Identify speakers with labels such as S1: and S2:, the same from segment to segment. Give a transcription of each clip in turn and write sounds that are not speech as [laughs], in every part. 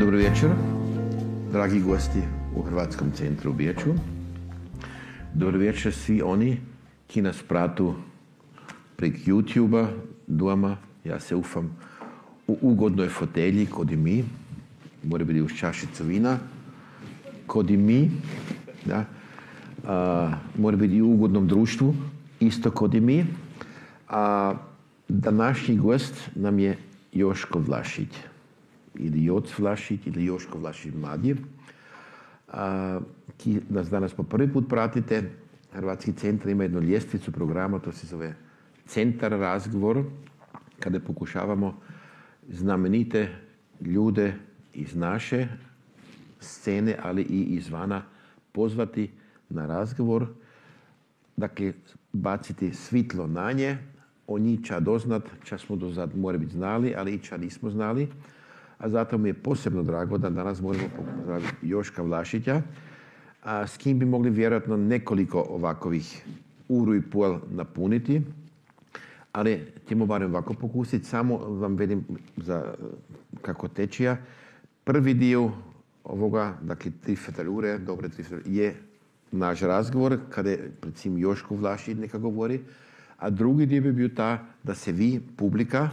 S1: Dobro večer, dragi gosti u Hrvatskom centru u Biječu. Dobro večer svi oni ki nas pratu prek YouTube-a doma. Ja se ufam u ugodnoj fotelji kod i mi. Mora biti uz čašicu vina. Kod i mi. Da. A, mora biti u ugodnom društvu. Isto kod i mi. A današnji gost nam je Joško Vlašić ili Joc Vlašić ili Joško Vlašić mladi. A, ki nas danas po prvi put pratite. Hrvatski centar ima jednu ljestvicu programa, to se zove Centar razgovor, kada pokušavamo znamenite ljude iz naše scene, ali i izvana pozvati na razgovor. Dakle, baciti svitlo na nje, o njih ča doznat, ča smo do more biti znali, ali i ča nismo znali. A zato mi je posebno drago da danas moramo pozdraviti Joška Vlašića, a s kim bi mogli vjerojatno nekoliko ovakovih uru i pol napuniti. Ali ćemo barem ovako pokusiti. Samo vam vedim za kako tečija. Prvi dio ovoga, dakle tri ure, dobre tri je naš razgovor, kada je recimo Joško Vlašić neka govori. A drugi dio bi bio ta da se vi, publika,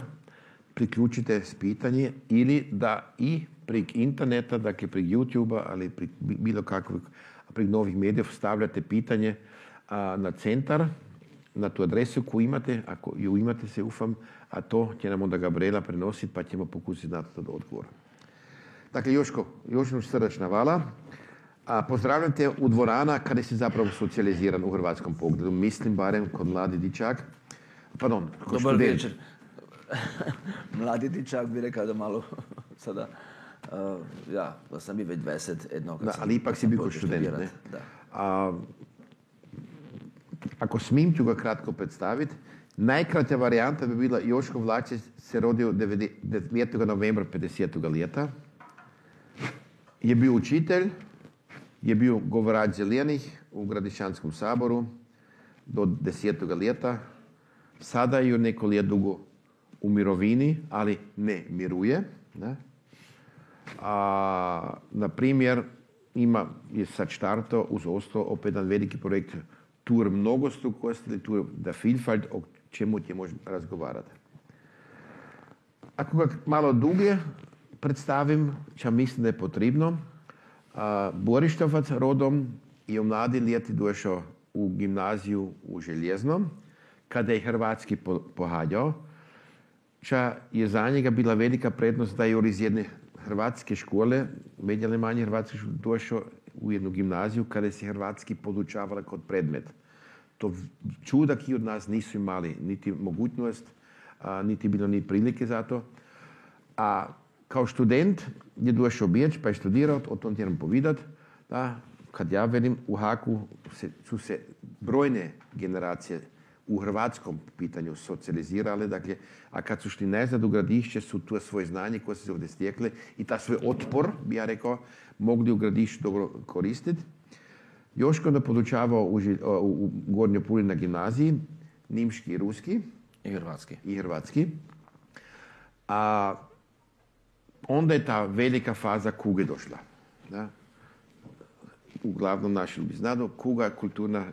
S1: priključite s pitanje ili da i prek interneta, dakle prek YouTube-a, ali prek bilo kakvog, prek novih medijev stavljate pitanje a, na centar, na tu adresu koju imate, ako ju imate se ufam, a to će nam onda Gabriela prenositi pa ćemo pokusiti dati odgovor. Dakle, Joško, još srdečna vala. A pozdravljam te u dvorana kada si zapravo socijaliziran u hrvatskom pogledu. Mislim barem kod mladi dičak. Pardon, kod
S2: Dobar večer. [laughs] Mladi dičak bi rekao da malo [laughs] sada, uh, ja, da sam i već 20 jednog. kad
S1: Da,
S2: sam-
S1: ali ipak si bio kod
S2: studirat,
S1: ne?
S2: Da.
S1: A, ako smim ću ga kratko predstaviti, najkraća varijanta bi bila Joško Vlačić se rodio 9. novembra 50. ljeta. Je bio učitelj, je bio govorač zelenih u Gradišanskom saboru do 10. ljeta. Sada je neko let dugo u mirovini, ali ne miruje. Ne? A, na primjer, ima, je sad štarto uz ostalo opet jedan veliki projekt Tur mnogostrukosti Tur da Vielfalt, o čemu će možemo razgovarati. Ako ga malo duge predstavim, ča mislim da je potrebno, a, Borištovac rodom je u mladi ljeti došao u gimnaziju u Željeznom, kada je hrvatski po- pohađao, ča je za njega bila velika prednost da je iz jedne hrvatske škole, medijale manje hrvatske škole, došao u jednu gimnaziju kada se hrvatski podučavala kod predmet. To v- čuda ki od nas nisu imali niti mogućnost, niti bilo ni prilike za to. A kao student je došao Biječ pa je studirao, o tom ću vam povedati, da kad ja velim u Haku su se brojne generacije u hrvatskom pitanju socijalizirale, dakle, a kad su šli nazad u gradišće su to svoje znanje koje su se ovdje stekle i ta svoj otpor, bi ja rekao, mogli u gradišću dobro koristiti. Joško onda podučavao u, u Gornjoj Puli na gimnaziji, nimški i ruski
S2: I hrvatski.
S1: i hrvatski. A onda je ta velika faza kuge došla. Da? Uglavnom naši bi znado, kuga kulturna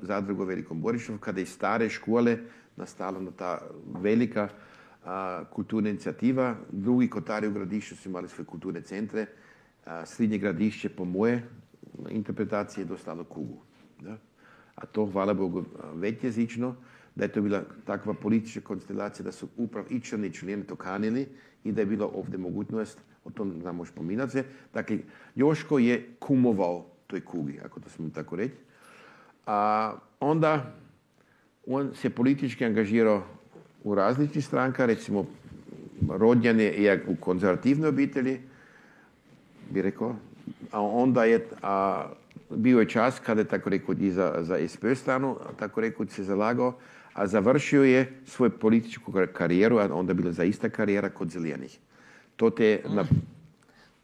S1: zadruga u Velikom Borišovu, kada iz stare škole nastala na ta velika a, kulturna inicijativa. Drugi kotari u gradišću su imali svoje kulturne centre. A, srednje gradišće, po moje interpretacije, je dostalo kugu. Da? A to, hvala Bogu, većjezično, da je to bila takva politička konstelacija da su upravo i člani i člani to kanili i da je bilo ovdje mogućnost, o tom znamo spominati se. Dakle, Joško je kumovao toj kugi, ako to smijem tako reći. A onda on se politički angažirao u različitih stranka, recimo je jak u konzervativnoj obitelji, bi rekao, a onda je, a, bio je čas kada je tako rekao i za, za SP stranu, tako rekao se zalagao, a završio je svoju političku kar- karijeru, a onda je bila zaista karijera kod zelenih. To te na,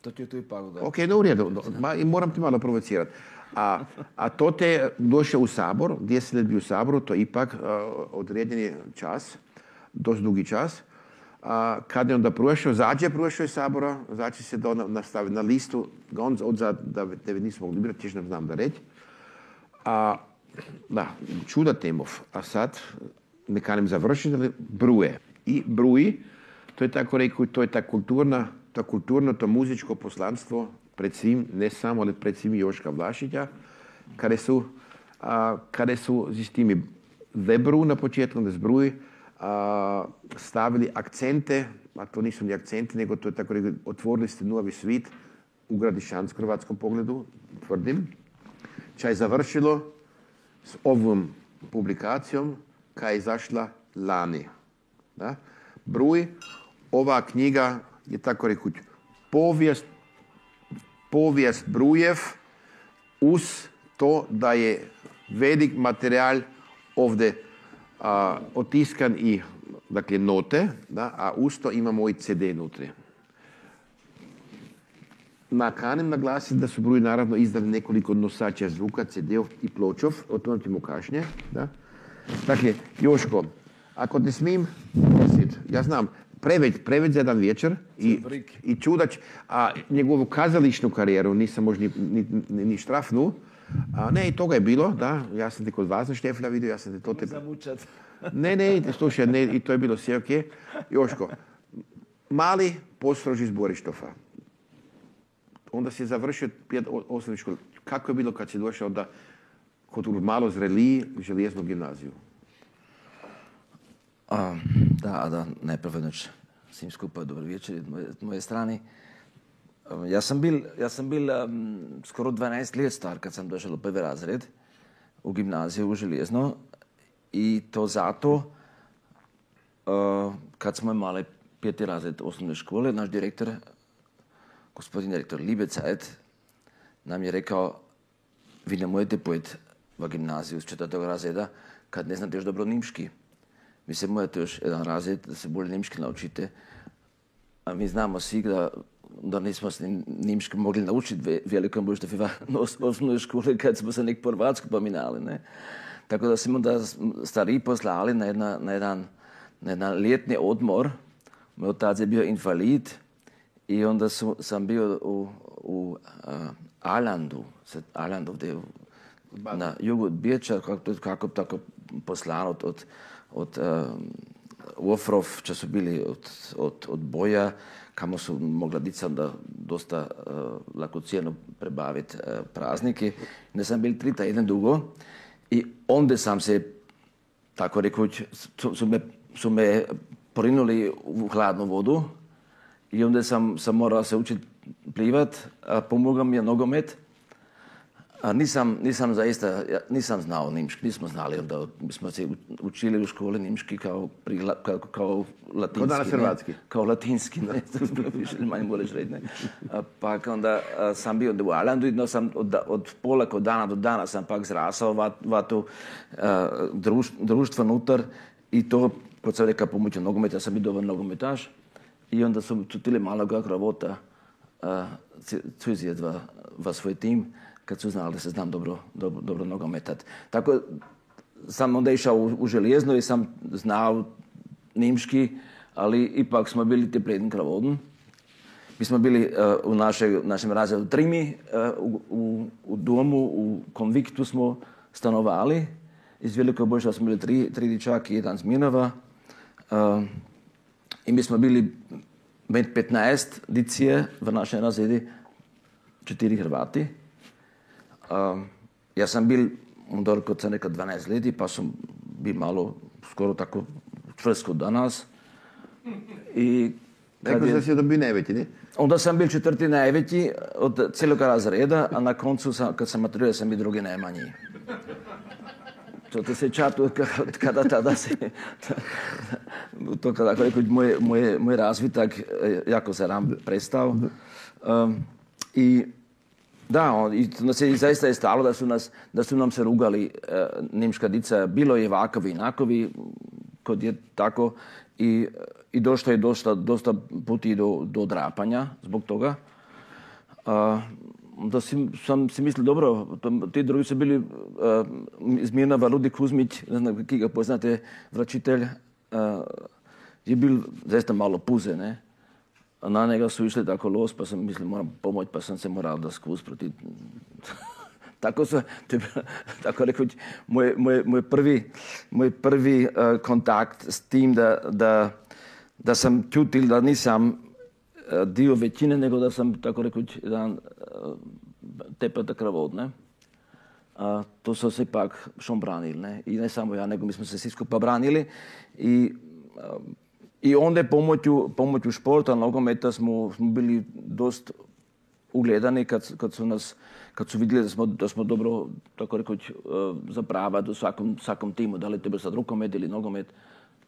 S2: To ti je tu ipak da.
S1: Ok, no u redu, i moram ti malo provocirati. A, a to te došao u sabor, deset let bio u saboru, to je ipak uh, određeni čas, dosta dugi čas. a, kad je onda prošao, zađe prošao iz sabora, zađe se do, nastavi na listu, on odzad, da tebe nismo mogli birati, tiež ne znam da reći. A, da, čuda temov. A sad, ne kanem završiti, ali bruje. I bruji, to je tako rekao, to je ta kulturna, to kulturno, to muzičko poslanstvo pred svim, ne samo, ali pred svim Joška Vlašića, kada su, a, kada su s timi na početku, da zbruji, a, stavili akcente, a to nisu ni akcenti, nego to je tako rekao, otvorili ste novi svit u gradišanskom hrvatskom pogledu, tvrdim. Čaj je završilo s ovom publikacijom koja je izašla lani. Da? Bruj, ova knjiga je tako rekuć povijest, povijest Brujev uz to da je velik materijal ovdje a, otiskan i dakle note, da, a uz to imamo i CD nutri. Nakanem naglasiti da su Bruj naravno izdali nekoliko nosača zvuka, CD-ov i pločov, o tom ćemo kašnje. Da. Dakle, Joško, ako te smijem, ja znam, preveć, preveć za jedan večer i, i čudač, a njegovu kazališnu karijeru nisam možda ni, ni, ni, ni štrafnu, a ne, i toga je bilo, da, ja sam te kod vas na vidio, ja sam te to te...
S2: Zamučat. [laughs]
S1: Ne, ne, slušaj, ne, i to je bilo sve ok. Joško, mali postroži iz Borištofa. Onda si završio pet osnovnih škola. Kako je bilo kad si došao da kod malo zreliji željeznu gimnaziju?
S2: A, da, da, najprve noć svim skupa dobro večer od moje, moje strane. Um, Ja sam bil, ja sam bil um, skoro 12 let star kad sam došao u prvi razred u gimnaziju u Željezno i to zato uh, kad smo imali peti razred osnovne škole, naš direktor, gospodin direktor Libecajt, nam je rekao vi ne možete pojeti v gimnaziju s četvrtog razreda kad ne znate još dobro nimški. Vi se morate još jedan razred da se bolje nimški naučite. A mi znamo svi da, da nismo se nimški mogli naučiti ve- veliko možda v [laughs] osnovnoj školi kad smo se nek po Hrvatsku pominali. Ne? Tako da smo onda stariji poslali na, jedna, na, jedan, na jedan ljetni odmor. Moj otac je bio invalid i onda su, sam bio u, u uh, Alandu, Alandu gdje na jugu od Biječa, kako, kako tako poslan od, od, od uh, Ofrov, če su bili od, od, od boja, kamo su mogla dica da dosta uh, lako cijeno prebaviti uh, praznike. Ne sam bil tri teden dugo i onda sam se, tako rekuć, su, su, me, su me porinuli u hladnu vodu i onda sam, sam morao se učiti plivat, a pomogao mi je nogomet. A nisam, nisam zaista, nisam znao nimški, nismo znali onda, mi smo se učili u školi nimški kao, prigla, kao, kao latinski.
S1: danas
S2: ne?
S1: hrvatski.
S2: Kao latinski, ne, [laughs] više ili manje bolje reći, ne. Pa onda a, sam bio u Alandu i no sam od, od pola od dana do dana sam pak zrasao va, va to druž, društvo nutar i to, kot sam rekao, pomoću nogometa, sam bio dobar nogometaš i onda sam čutili maloga kravota Cuzije v svoj tim, kad su znali da se znam dobro, dobro, dobro nogometat. Tako sam onda išao u, u željezno i sam znao nimški, ali ipak smo bili te predn kravoden. Mi smo bili uh, u našoj, našem razredu trimi, uh, u, u, domu, u konviktu smo stanovali. Iz Velikog Božja smo bili tri, tri dičaki jedan z Minova. Uh, I mi smo bili med 15 dicije v našem razredi, četiri Hrvati. Um, ja onda kot sam rekao 12 leti, pa sam bil malo skoro tako čvrst danas. I
S1: Rekao
S2: je-
S1: si da bi najveći, ne?
S2: Onda sam bil četvrti najveći od cijelog razreda, a na koncu, sam, kad sam maturirao, sam bio drugi najmanji. To te se čatu kada tada se, to kada ako rekao, moj, moj, moj razvitak eh, jako se ram prestao. Um, I da, i je, zaista je stalo da su, nas, da su nam se rugali e, nimška dica. Bilo je vakovi i inakovi, kod je tako. I, i došlo je dosta, dosta puti do, do drapanja zbog toga. A, da si, sam si mislil, dobro, ti drugi su bili uh, iz Mirnava, Ludi Kuzmić, ne znam, ki ga poznate, vračitelj uh, je bil zaista malo puze, ne. Na njega su išli tako los, pa sam mislio moram pomoći, pa sam se morao da skvuz proti... [laughs] tako se, to je bilo, tako rekoć, moj, moj, moj prvi, moj prvi uh, kontakt s tim da, da, da sam čutil da nisam uh, dio većine, nego da sam, tako rekoć, jedan uh, tepeta kravod, ne. A, to su se ipak šom branili, ne. I ne samo ja, nego mi smo se svi skupa branili i i onda pomoću, pomoću športa, nogometa smo, smo bili dost ugledani kad, kad su nas kad su vidjeli da smo, da smo dobro, tako rekoć, zapravati u svakom, svakom timu, da li bio sad rukomet ili nogomet,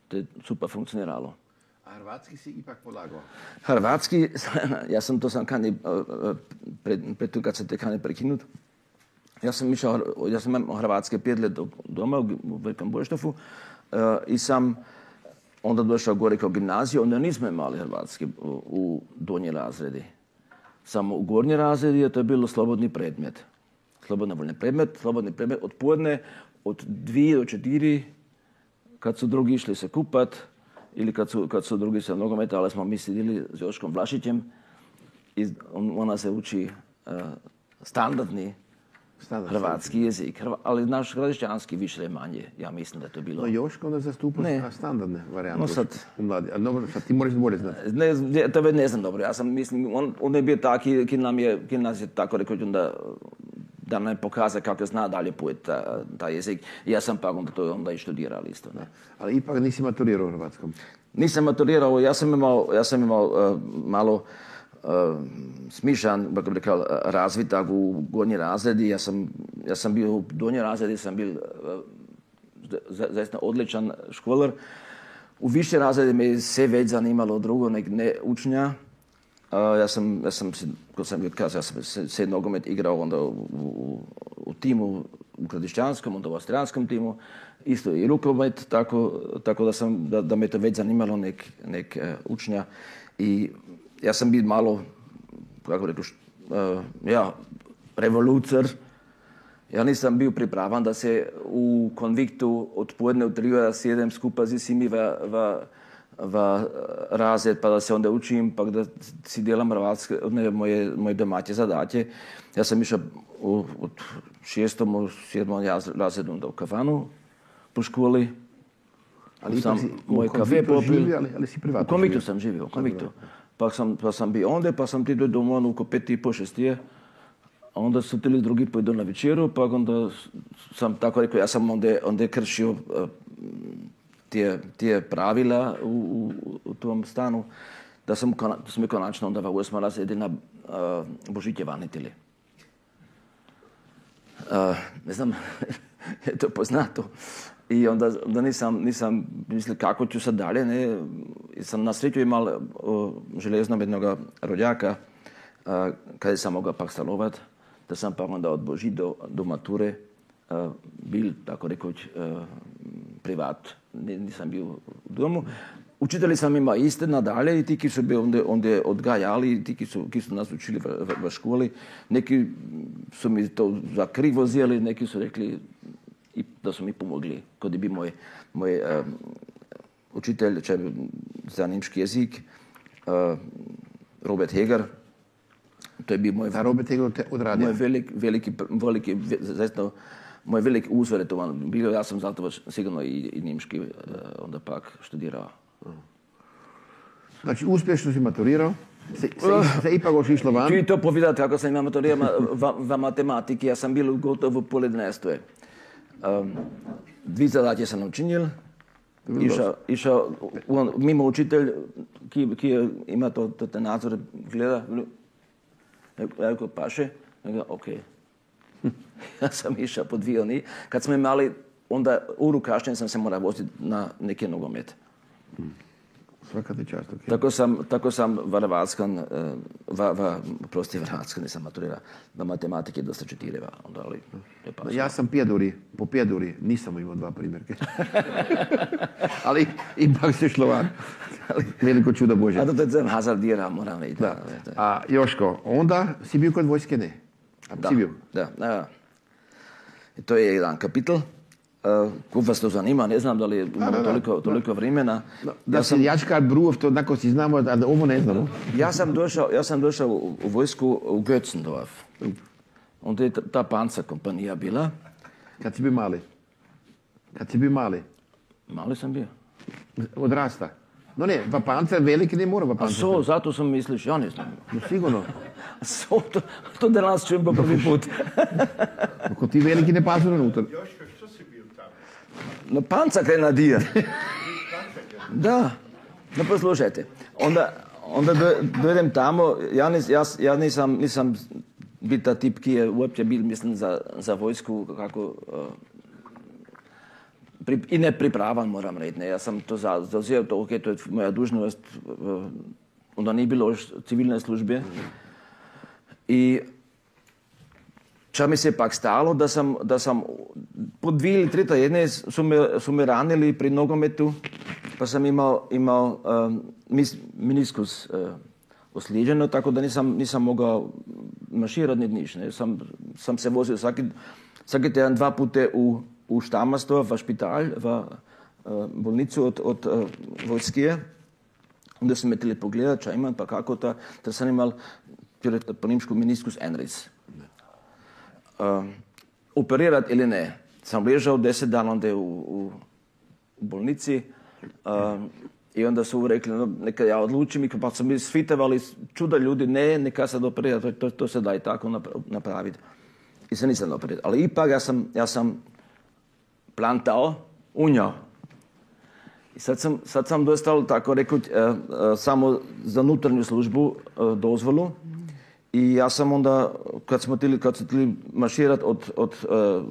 S2: to je super funkcioniralo.
S1: A hrvatski si ipak polagao?
S2: Hrvatski, [laughs] ja sam to sam kani, pred, pred to kad se te kani prekinut. Ja sam išao, ja sam imao hrvatske pet let doma u Velikom Bojštofu i sam onda došao gore kao gimnaziju, onda nismo imali hrvatski u, donji razredi. Samo u gornji razredi je to je bilo slobodni predmet. Slobodno voljni predmet, slobodni predmet od podne, od dvije do četiri, kad su drugi išli se kupat, ili kad su, kad su drugi se nogometa, ali smo mi sidili s Joškom Vlašićem i on, ona se uči uh, standardni
S1: Standard
S2: hrvatski jezik, ali naš hrvatski više manje, ja mislim da je to bilo.
S1: No Joško onda zastupa
S2: Ne.
S1: standardne varijante.
S2: No sad-
S1: u mladi. A dobro, sad ti moraš bolje znati.
S2: Ne, to ne znam dobro, ja sam mislim, on, on je bio taki, ki nam je, ki nas je tako rekao onda da nam pokaza kako zna dalje pojeti ta, ta jezik. Ja sam pa onda to onda i študirao isto. Ne.
S1: Ali ipak nisi maturirao u hrvatskom.
S2: Nisam maturirao, ja sam imao, ja sam imao uh, malo smišan, kako bi rekao, razvitak u gornji razredi. Ja sam, ja sam bio u donji razredi, sam bio za- zaista odličan školar. U više razredi me sve već zanimalo drugo, nek ne učnja. Uh, ja sam, ja sam, se- kot sam kazao, ja sam se, se nogomet igrao onda u, u, u timu u Gradišćanskom, onda u Austrijanskom timu, isto i rukomet, tako, tako da, sam, da, da me to već zanimalo nek, nek učnja. I ja sam bio malo, kako rekoš, uh, ja, revolucer, ja nisam bio pripravan da se u konviktu od podne u tri ura sjedem skupa z vsemi v, v, v razred, pa da se onda učim, pa da si delam hrvatske, ne, moje, moje domaće zadatje. Ja sam išao u, od šestom, u sedmom jaz- razredu onda u kafanu po školi.
S1: Ali
S2: sam moj kafe popil.
S1: ali, ali si privatno
S2: U konviktu
S1: živio.
S2: sam živio, u konviktu. Pa sam, pa sam bio onda, pa sam ti do doma ono, oko pet i po šest. A onda su tili drugi pojdu na večeru, pa onda sam tako rekao, ja sam onda, onda kršio eh, tije, tije pravila u, u, u tom stanu, da sam, da mi konačno onda v osmom razredu na uh, Božitje vanitili. Uh, ne znam, [laughs] je to poznato. I onda, onda nisam, nisam mislio kako ću sad dalje. Ne. I sam na sreću imao uh, železnom jednog rođaka uh, kada sam mogao pak stanovat, da sam pa onda od Boži do, do mature uh, bil, tako rekoč, uh, privat. Nisam bio u domu. Učitelji sam imao iste nadalje i ti ki su bi onda, onda odgajali, ti ki su, ki su nas učili v, v, v školi. Neki su mi to za krivo vzeli, neki su rekli da su mi pomogli. Kod je bi moj, moj um, učitelj če, za nemški jezik, uh, Robert Heger, to je bil moj
S1: Da Robert te odradio.
S2: moj velik, veliki, veliki, ve- zaista moj veliki uzor bio. Ja sam zato baš sigurno i, i nemški uh, onda pak študirao.
S1: Znači, uspješno si maturirao, se, se, se ipak još išlo van.
S2: Ću i to povedati kako sam imao maturirao v, v matematiki. Ja sam bil gotovo pol 11. Um, dvi zadatje sam učinil. Išao, išao on, mimo učitelj, ki, ki je, ima to, to te nadzore, gleda, ja rekao, paše, ja ok. [laughs] ja sam išao po dvije oni. Kad smo imali, onda uru kasnije sam se morao voziti na neke nogomete.
S1: Svaka ti čast, ok.
S2: Tako sam, tako sam v Hrvatskan, eh, v, v, prosti v Hrvatskan nisam maturirao, v matematiki dosta četireva, onda ali pa.
S1: Ja sam pjeduri, po pjeduri nisam imao dva primjerke. [laughs] Ali ipak se šlo van. Veliko čudo Bože.
S2: A to je sam hazardira, moram reći. Da. da,
S1: A Joško, onda si bio kod vojske, ne? A
S2: da,
S1: si bio?
S2: da, da. I to je jedan kapitel. Uh, vas to zanima, ne znam da li imamo toliko, toliko vremena.
S1: Da se jačka bruv, to onako si znamo, a da ovo ne znamo.
S2: Ja sam došao, ja sam došao u, u vojsku u Götzendorf. Onda je ta, panca kompanija bila.
S1: Kad si bio mali? Kad si bio mali?
S2: Mali sam bio.
S1: Odrasta? No ne, pa pancer veliki ne mora pa
S2: A
S1: pancer.
S2: so, zato sam misliš, ja ne znam.
S1: No, sigurno. [laughs]
S2: So, to, to danas čujem po prvi put. [laughs]
S1: Ako ti veliki ne pasu unutra.
S3: Joško, što si bil tam?
S2: No, panca grenadija. Da, no poslušajte. Onda, onda do, dojdem tamo, ja, nis, ja, ja nisam, nisam bil ta tip, ki je uopće bil, mislim, za, za vojsku, kako, pri, i ne pripravan, moram reći. Ja sam to za, zauzeo, to, to je moja dužnost, uh, onda ni bilo civilne službe. I Ča mi se je pak stalo, da sam, da sam po dvije ili tri tjedne su me, su me ranili pri nogometu, pa sam imao, imao um, mis, meniskus uh, oslijeđeno, tako da nisam, nisam mogao marširati ni niš. Ne. Sam, sam se vozio svaki, svaki tjedan dva pute u, u Štamastor, v špital, v uh, bolnicu od, od uh, vojskije. Onda su me htjeli pogledati, ča imam, pa kako ta, ter sam imao po nimšku meniskus enris uh, operirati ili ne. Sam ležao deset dana onda u, u, bolnici uh, i onda su rekli neka ja odlučim pa su mi svitavali čuda ljudi, ne, neka sad operira, to, to, se da i tako napra- napraviti. I se nisam operirao. Ali ipak ja sam, ja sam plantao, unjao. I sad sam, sad sam dostal, tako uh, uh, samo za unutarnju službu dozvolu. I ja sam onda, kad smo tili, kad su htjeli marširati od, od uh,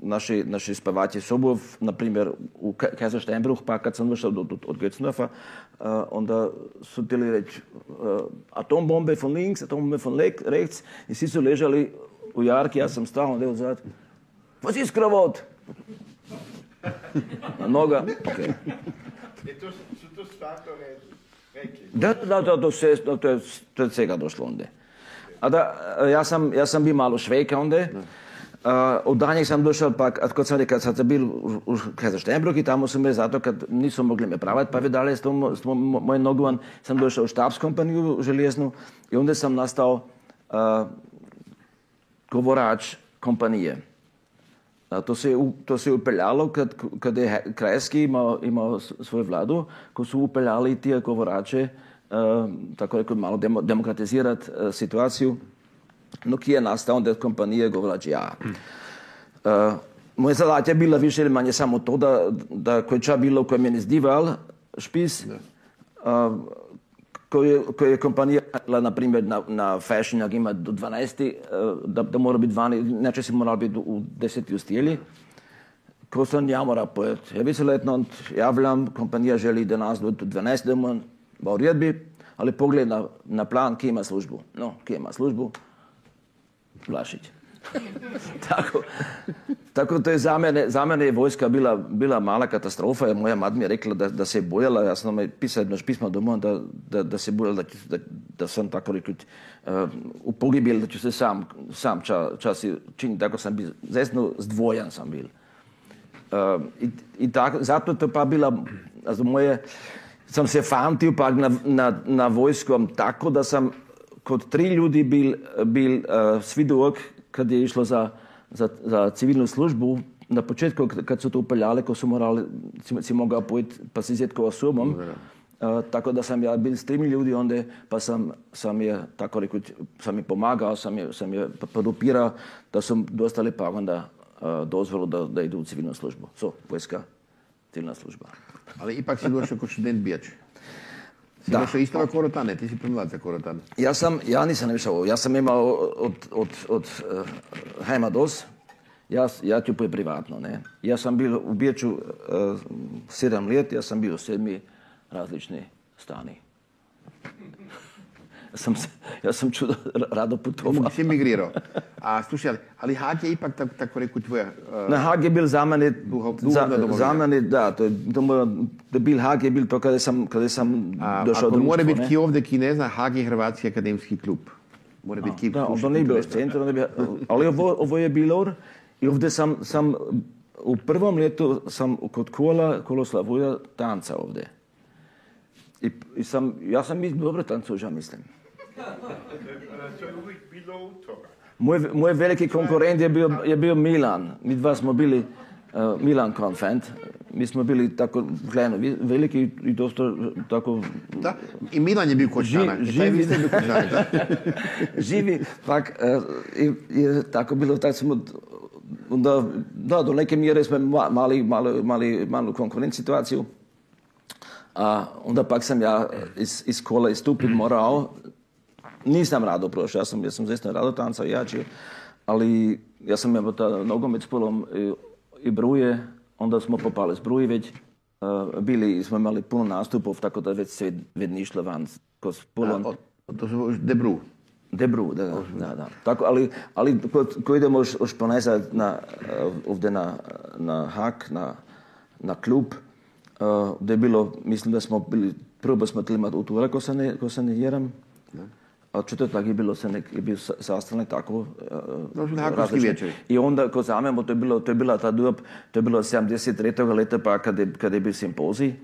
S2: naše, naše spavaće Sobov, na primjer u Kaiser Steinbruch, pa kad sam došao od, od, od Götzendorfa, uh, onda su htjeli reći uh, atombombe von links, atombombe von le- rechts i svi su ležali u jarki, ja sam stao onda odzad, was ist Kravot? Na noga, okej.
S3: I to su to stvarno rekli.
S2: Da, da, da, to, se, to, je, to je svega došlo onda. A da, ja sam, ja sam bio malo švejka onda. Uh, od danjeg sam došao, pa sam rekao, sad sam bil u, u Kaiser Steinbruck i tamo su me zato kad nisu mogli me pravati, pa vidali s tom, s tom moj nogovan, sam došao u štabskompaniju železnu i onda sam nastao uh, govorač kompanije. A to se, je u- to se je upeljalo, kad, kad je Krajski imao, imao svoju vladu, ko su upeljali tije govorače, uh, tako rekao, malo demo, demokratizirati uh, situaciju, no ki je nastao onda od kompanije govorač ja. Uh, moje zadatje je bila više ili manje samo to, da, da ko je ča bilo koje meni zdival špis, uh, ko je, ko je kompanija radila, na primjer, na, na fashion, jak ima do 12, uh, da, da mora biti 12, inače si moral biti u 10 ustijeli. Ko sam ja mora pojeti, ja viceletnant, javljam, kompanija želi da nas do 12 doma, v uredbi, ali pogled na, na plan, ki ima službu. No, ki ima službu? Vlašić. [laughs] tako, tako to je za mene, za mene je vojska bila, bila mala katastrofa, jer moja mat mi je rekla da, da se je bojala, ja sam nam pisao jedno pismo doma, da, da, da se bojala, da, da, sam tako rekao uh, u da ću se sam, sam ča, časi činiti, tako sam bil, zesno zdvojan sam bil. Uh, i, i tako, zato to pa bila, moje, sam se famtio pa na, na, na vojskom tako da sam kod tri ljudi bil, bil uh, svidok kad je išlo za, za, za civilnu službu. Na početku kad su to upeljali, ko su morali, si, si mogao pojeti pa si zjet ko osobom. Uh, tako da sam ja bil s trimi ljudi onda, pa sam, sam je, tako rekoč, sam je pomagao, sam je, sam je podupirao, da su dostali pa onda uh, dozvolu da, da idu u civilnu službu. So, vojska, civilna služba.
S1: Ali ipak si došao kod študent Bijač. Si
S2: Da.
S1: došao isto Korotane, ti si premlad za Korotane.
S2: Ja sam, ja nisam išao, ja sam imao od, od, od uh, Hajma dos, ja, ja ću poje privatno, ne. Ja sam bil u Biječu uh, sedam let, ja sam bio u sedmi različni stani. Sam, ja sam čudo rado putovao.
S1: Si migrirao. A slušaj, ali, ali Hag je ipak tako, tako reku tvoja... uh,
S2: Na Hag je bil za mene, za, za mene, da, to je, to da bil Hag je bil to kada sam, kada sam
S1: a,
S2: došao
S1: ako
S2: do
S1: mora
S2: društva,
S1: biti
S2: ne.
S1: ki ovdje ki ne zna, Hag je Hrvatski akademski klub. Mora biti ki
S2: Da, onda nije centar, onda bi, ali ovo, ovo je bilo i ovdje sam, sam u prvom ljetu sam kod kola, Koloslavuja, tanca ovdje. I, i sam, ja sam dobro tancuo, ja mislim.
S3: To je uvijek bilo u toga.
S2: Moj, moj veliki konkurent je bio, je bio Milan. Mi dva smo bili uh, Milan konfent. Mi smo bili tako gledano veliki i dosta tako
S1: Da? I Milan je bio taj vi
S2: živi-
S1: da? [laughs]
S2: živi. Pak uh, i, je tako bilo, tak smo onda, da, do neke mjere smo ma- mali, mali, mali, malu konkurent situaciju. A onda pak sam ja iz, iz kola istupiti morao. Nisam rado prošao, ja sam, ja sam zaista rado tancao i jači, ali ja sam imao ta nogomet s polom i, i bruje, onda smo popali s bruji već. Uh, bili smo imali puno nastupov, tako da već sve već ni išlo van polom.
S1: O- To su Debru.
S2: Debru, da, da, da, da. Tako, ali, ali ko, ko idemo už ponesa na, eh, ovdje na, na hak, na, na klub, uh, gdje je bilo, mislim da smo bili, prvo smo imati utorak, ko se ne, ko se ne jeram, a četvrtak je bilo se nek, je bio sa- sastanak tako uh,
S1: hakovski
S2: različni.
S1: večeri.
S2: I onda ko zamemo, to je bilo, to je bila ta dob, to je bilo 73. leta pa kad je, kad je bio simpozij.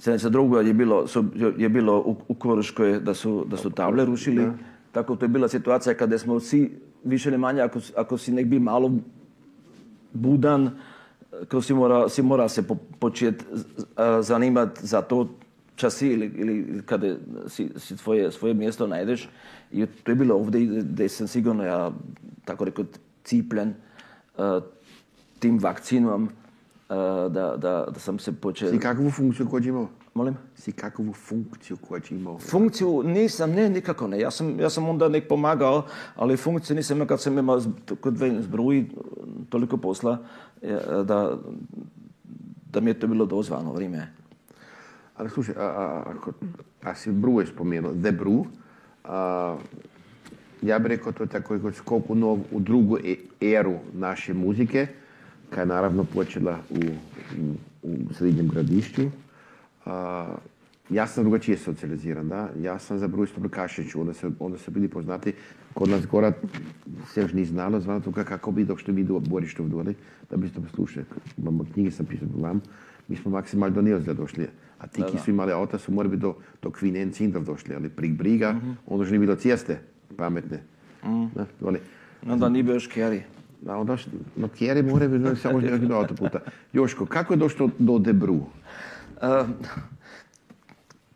S2: 72. je bilo, su, je bilo u, u Koruškoj da su, da su table rušili. Tako to je bila situacija kada smo svi više ili manje, ako, ako si nek bi malo budan, ko si mora, si mora se po, početi zanimati za to časi ili, ili kada si, si svoje, svoje mjesto najdeš. I to je bilo ovdje gdje sam sigurno ja, tako rekao, cipljen uh, tim vakcinom uh, da, da, da sam se počeo...
S1: Si kakvu funkciju koč imao?
S2: Molim?
S1: Si kakvu funkciju koč imao?
S2: Funkciju nisam, ne, nikako ne. Ja sam, ja sam onda nek pomagao, ali funkciju nisam imao kad sam imao kod zbruji toliko posla eh, da, da mi je to bilo dozvano vrijeme.
S1: Ali slušaj, a, ako, si Bruje spomenuo, The Bru, a, ja bih rekao to je tako skok u, nov, u drugu e- eru naše muzike, koja je naravno počela u, u, u srednjem gradišću. A, ja sam drugačije socijaliziran, da. Ja sam za Bruj Stobrkašiću, onda su, onda su bili poznati. Kod nas gora se još ni znalo, zvano toga kako bi dok što bi Borištov dole, da biste poslušali. Knjige sam pisao vam, mi smo maksimalno do Nilsda došli. A ti, da, ki so imali avto, so morali do, do Kvine in Cindra došli ali prek Briga, uh -huh. Mhm. onda že ni bilo ceste pametne. Uh -huh.
S2: ne, no, da ni bil
S1: škeri. Da, onda, no, kjer je mora biti, samo že do avtoputa. Joško, kako je došlo do Debru?
S2: Uh, eh,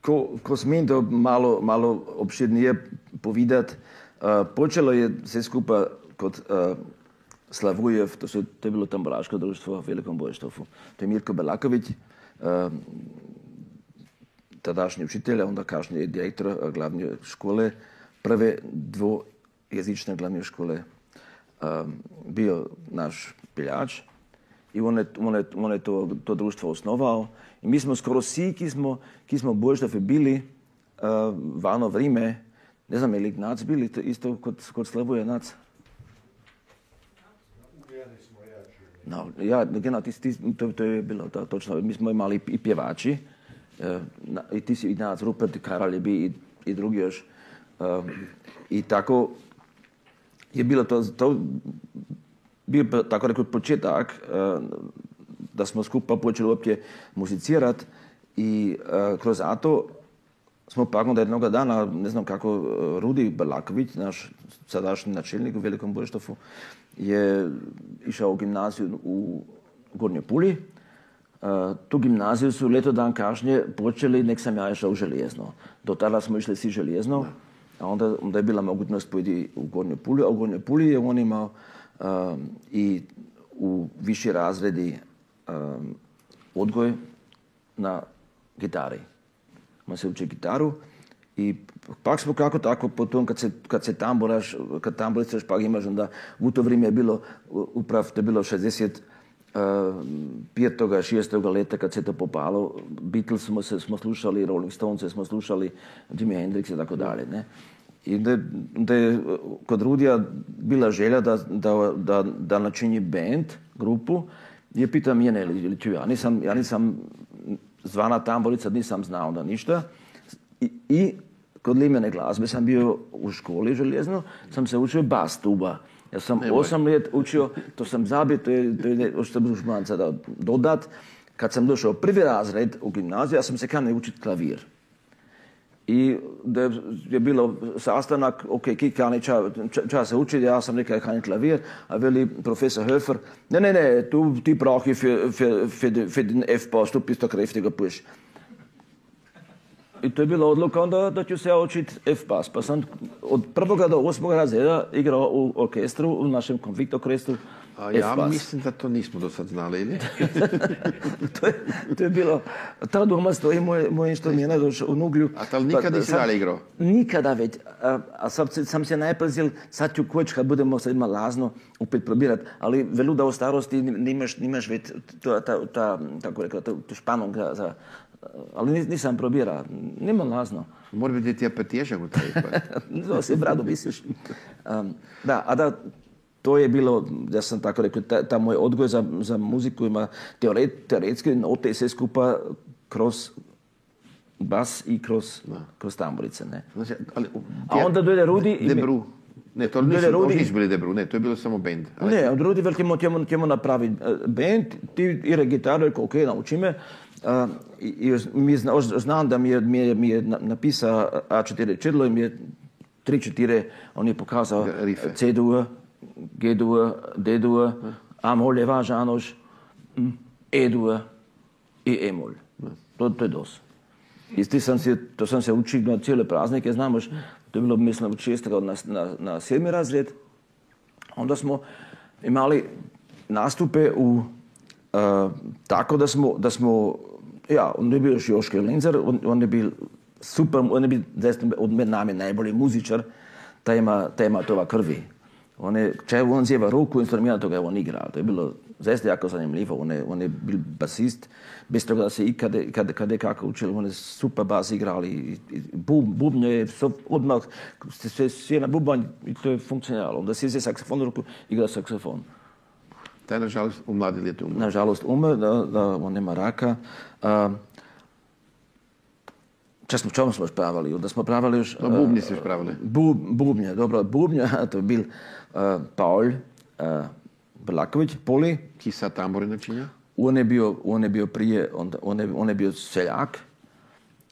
S2: ko, ko smem to malo, malo obširnije povedati, uh, počelo je vse skupaj kot uh, Slavujev, to, so, to je bilo tamburaško društvo v Velikom Bojštofu. To je Mirko Belaković, uh, tadašnji učitelj, onda kasnije direktor uh, glavne škole, prve dvojezične glavne škole, um, bio naš peljač i on je, on je, on je to, to društvo osnovao. I mi smo skoro svi, ki smo, ki smo Bojštofe bili uh, vano vrijeme, ne znam, je li Ignac bili to isto kod, kod Slavuje No, ja, genau, ti, ti, to, to je bilo to, točno. Mi smo imali i pjevači, e, na- i ti si Rupert, i Karol je bio i, i drugi još. E, I tako je bilo to, to bio tako rekao početak e, da smo skupa počeli uopće muzicirati i e, kroz to smo pak onda jednoga dana, ne znam kako, Rudi Belaković, naš sadašnji načelnik u Velikom Bojštofu, je išao u gimnaziju u Gornjoj Puli. E, tu gimnaziju su leto dan kasnije počeli, nek sam ja išao u željezno. Do tada smo išli svi željezno, a onda, onda je bila mogućnost pojdi u Gornju Puli, a u Gornjoj Puli je on imao e, i u viši razredi e, odgoj na gitari. On se uči gitaru i pak smo kako tako potom kad se, kad se tamburaš, kad tamburicaš pak imaš onda u to vrijeme je bilo uprav, to je bilo 60 petoga, šestoga leta kad se to popalo, Beatles smo, se, smo slušali, Rolling Stones smo slušali, Jimi Hendrix i tako dalje. Ne? I da, je kod Rudija bila želja da, da, da, da načini band, grupu, je pitao mene ili, ću ja. Nisam, ja nisam zvana tamburica, nisam znao da ništa. I, i kod limene glazbe sam bio u školi željezno, sam se učio bas tuba. Ja sam osam let učio, to sam zabio, to je, to je što bi moram sada dodat. Kad sam došao prvi razred u gimnaziju, ja sam se kanio učiti klavir. I da je bilo sastanak, ok, ki kani ča, ča se učiti, ja sam rekao kani klavir, a veli profesor Höfer, ne, ne, ne, tu ti brauche für, für, für, für den F-Pass, du bist doch kräftiger Bursch. I to je bila odluka onda da ću se ja učiti F-Pass. Pa sam od prvoga do osmog razreda igrao u orkestru, u našem konflikt orkestru
S1: A ja
S2: F-Bass.
S1: mislim da to nismo do sad znali, ili? [laughs]
S2: to, je, to je bilo, ta doma stoji moj, moj instrument još u nuglju.
S1: A tal nikad nisi
S2: sam-
S1: dalje igrao?
S2: Nikada već. A, a sam, se- sam se najpazil, sad ću koč kad budemo sad ima lazno opet probirat, ali velu da u starosti ni- nimaš, nimaš već ta, ta, ta, tako rekao, španu za, za, ali nis- nisam probira, nima lazno.
S1: Mora biti ti opet težak u taj. [laughs]
S2: To se brado misliš. Um, da, a da, to je bilo, ja sam tako rekao, ta, ta moj odgoj za, za muziku ima teoret, teoretske note i sve skupa kroz bas i kroz, kroz tamburice. Ne?
S1: Znači, ali,
S2: A onda dojde Rudi i mi-
S1: Debru. Ne, to nisu,
S2: Rudi i-
S1: nisu bili Debru, ne, to je bilo samo band. Ali
S2: Ne, od Rudi veli ćemo, ćemo, napraviti e, band, ti igra gitaru, rekao, ok, nauči me. I mi zna, znam da mi je, mi je, mi je na- napisao A4 čidlo i mi je 3-4, on je pokazao
S1: Rife.
S2: C-dur, G-dur, D-dur, A-mol je važan nož, E-dur i E-mol. To, to je dos. I ti sam se, to sam se učio na cijele praznike, znamo, to je bilo, mislim, od šestega na, na, na sedmi razred. Onda smo imali nastupe u, uh, tako da smo, da smo, ja, on je bio još Joške Linzer, on, on je bil super, on je bil zaista od med nami najbolji muzičar, ta ima, ta ima tova krvi. On je, če on zjeva ruku instrumenta, ga on igrao. To je bilo zaista jako zanimljivo. On je, on je bil basist, bez toga da se ikada, kada, kada je kako učili, on je super bas igrali. I, i bub, bubnje je so, odmah, se, se sjeo na bubanj i to je funkcioniralo. Onda si uzeo saksofon ruku, igra saksofon.
S1: taj, nažalost, u mladi ljeti umro.
S2: Nažalost da, da on ima raka. A, če smo, čemu smo spravili? Da smo pravili još...
S1: No, bubnji si spravili.
S2: Bub, bubnje, dobro, bubnje, [laughs] to je bil uh, Paul uh, Brlaković, Poli.
S1: Ki sad tambore načinja?
S2: On je bio, on je bio prije, on, on, je, on je bio seljak.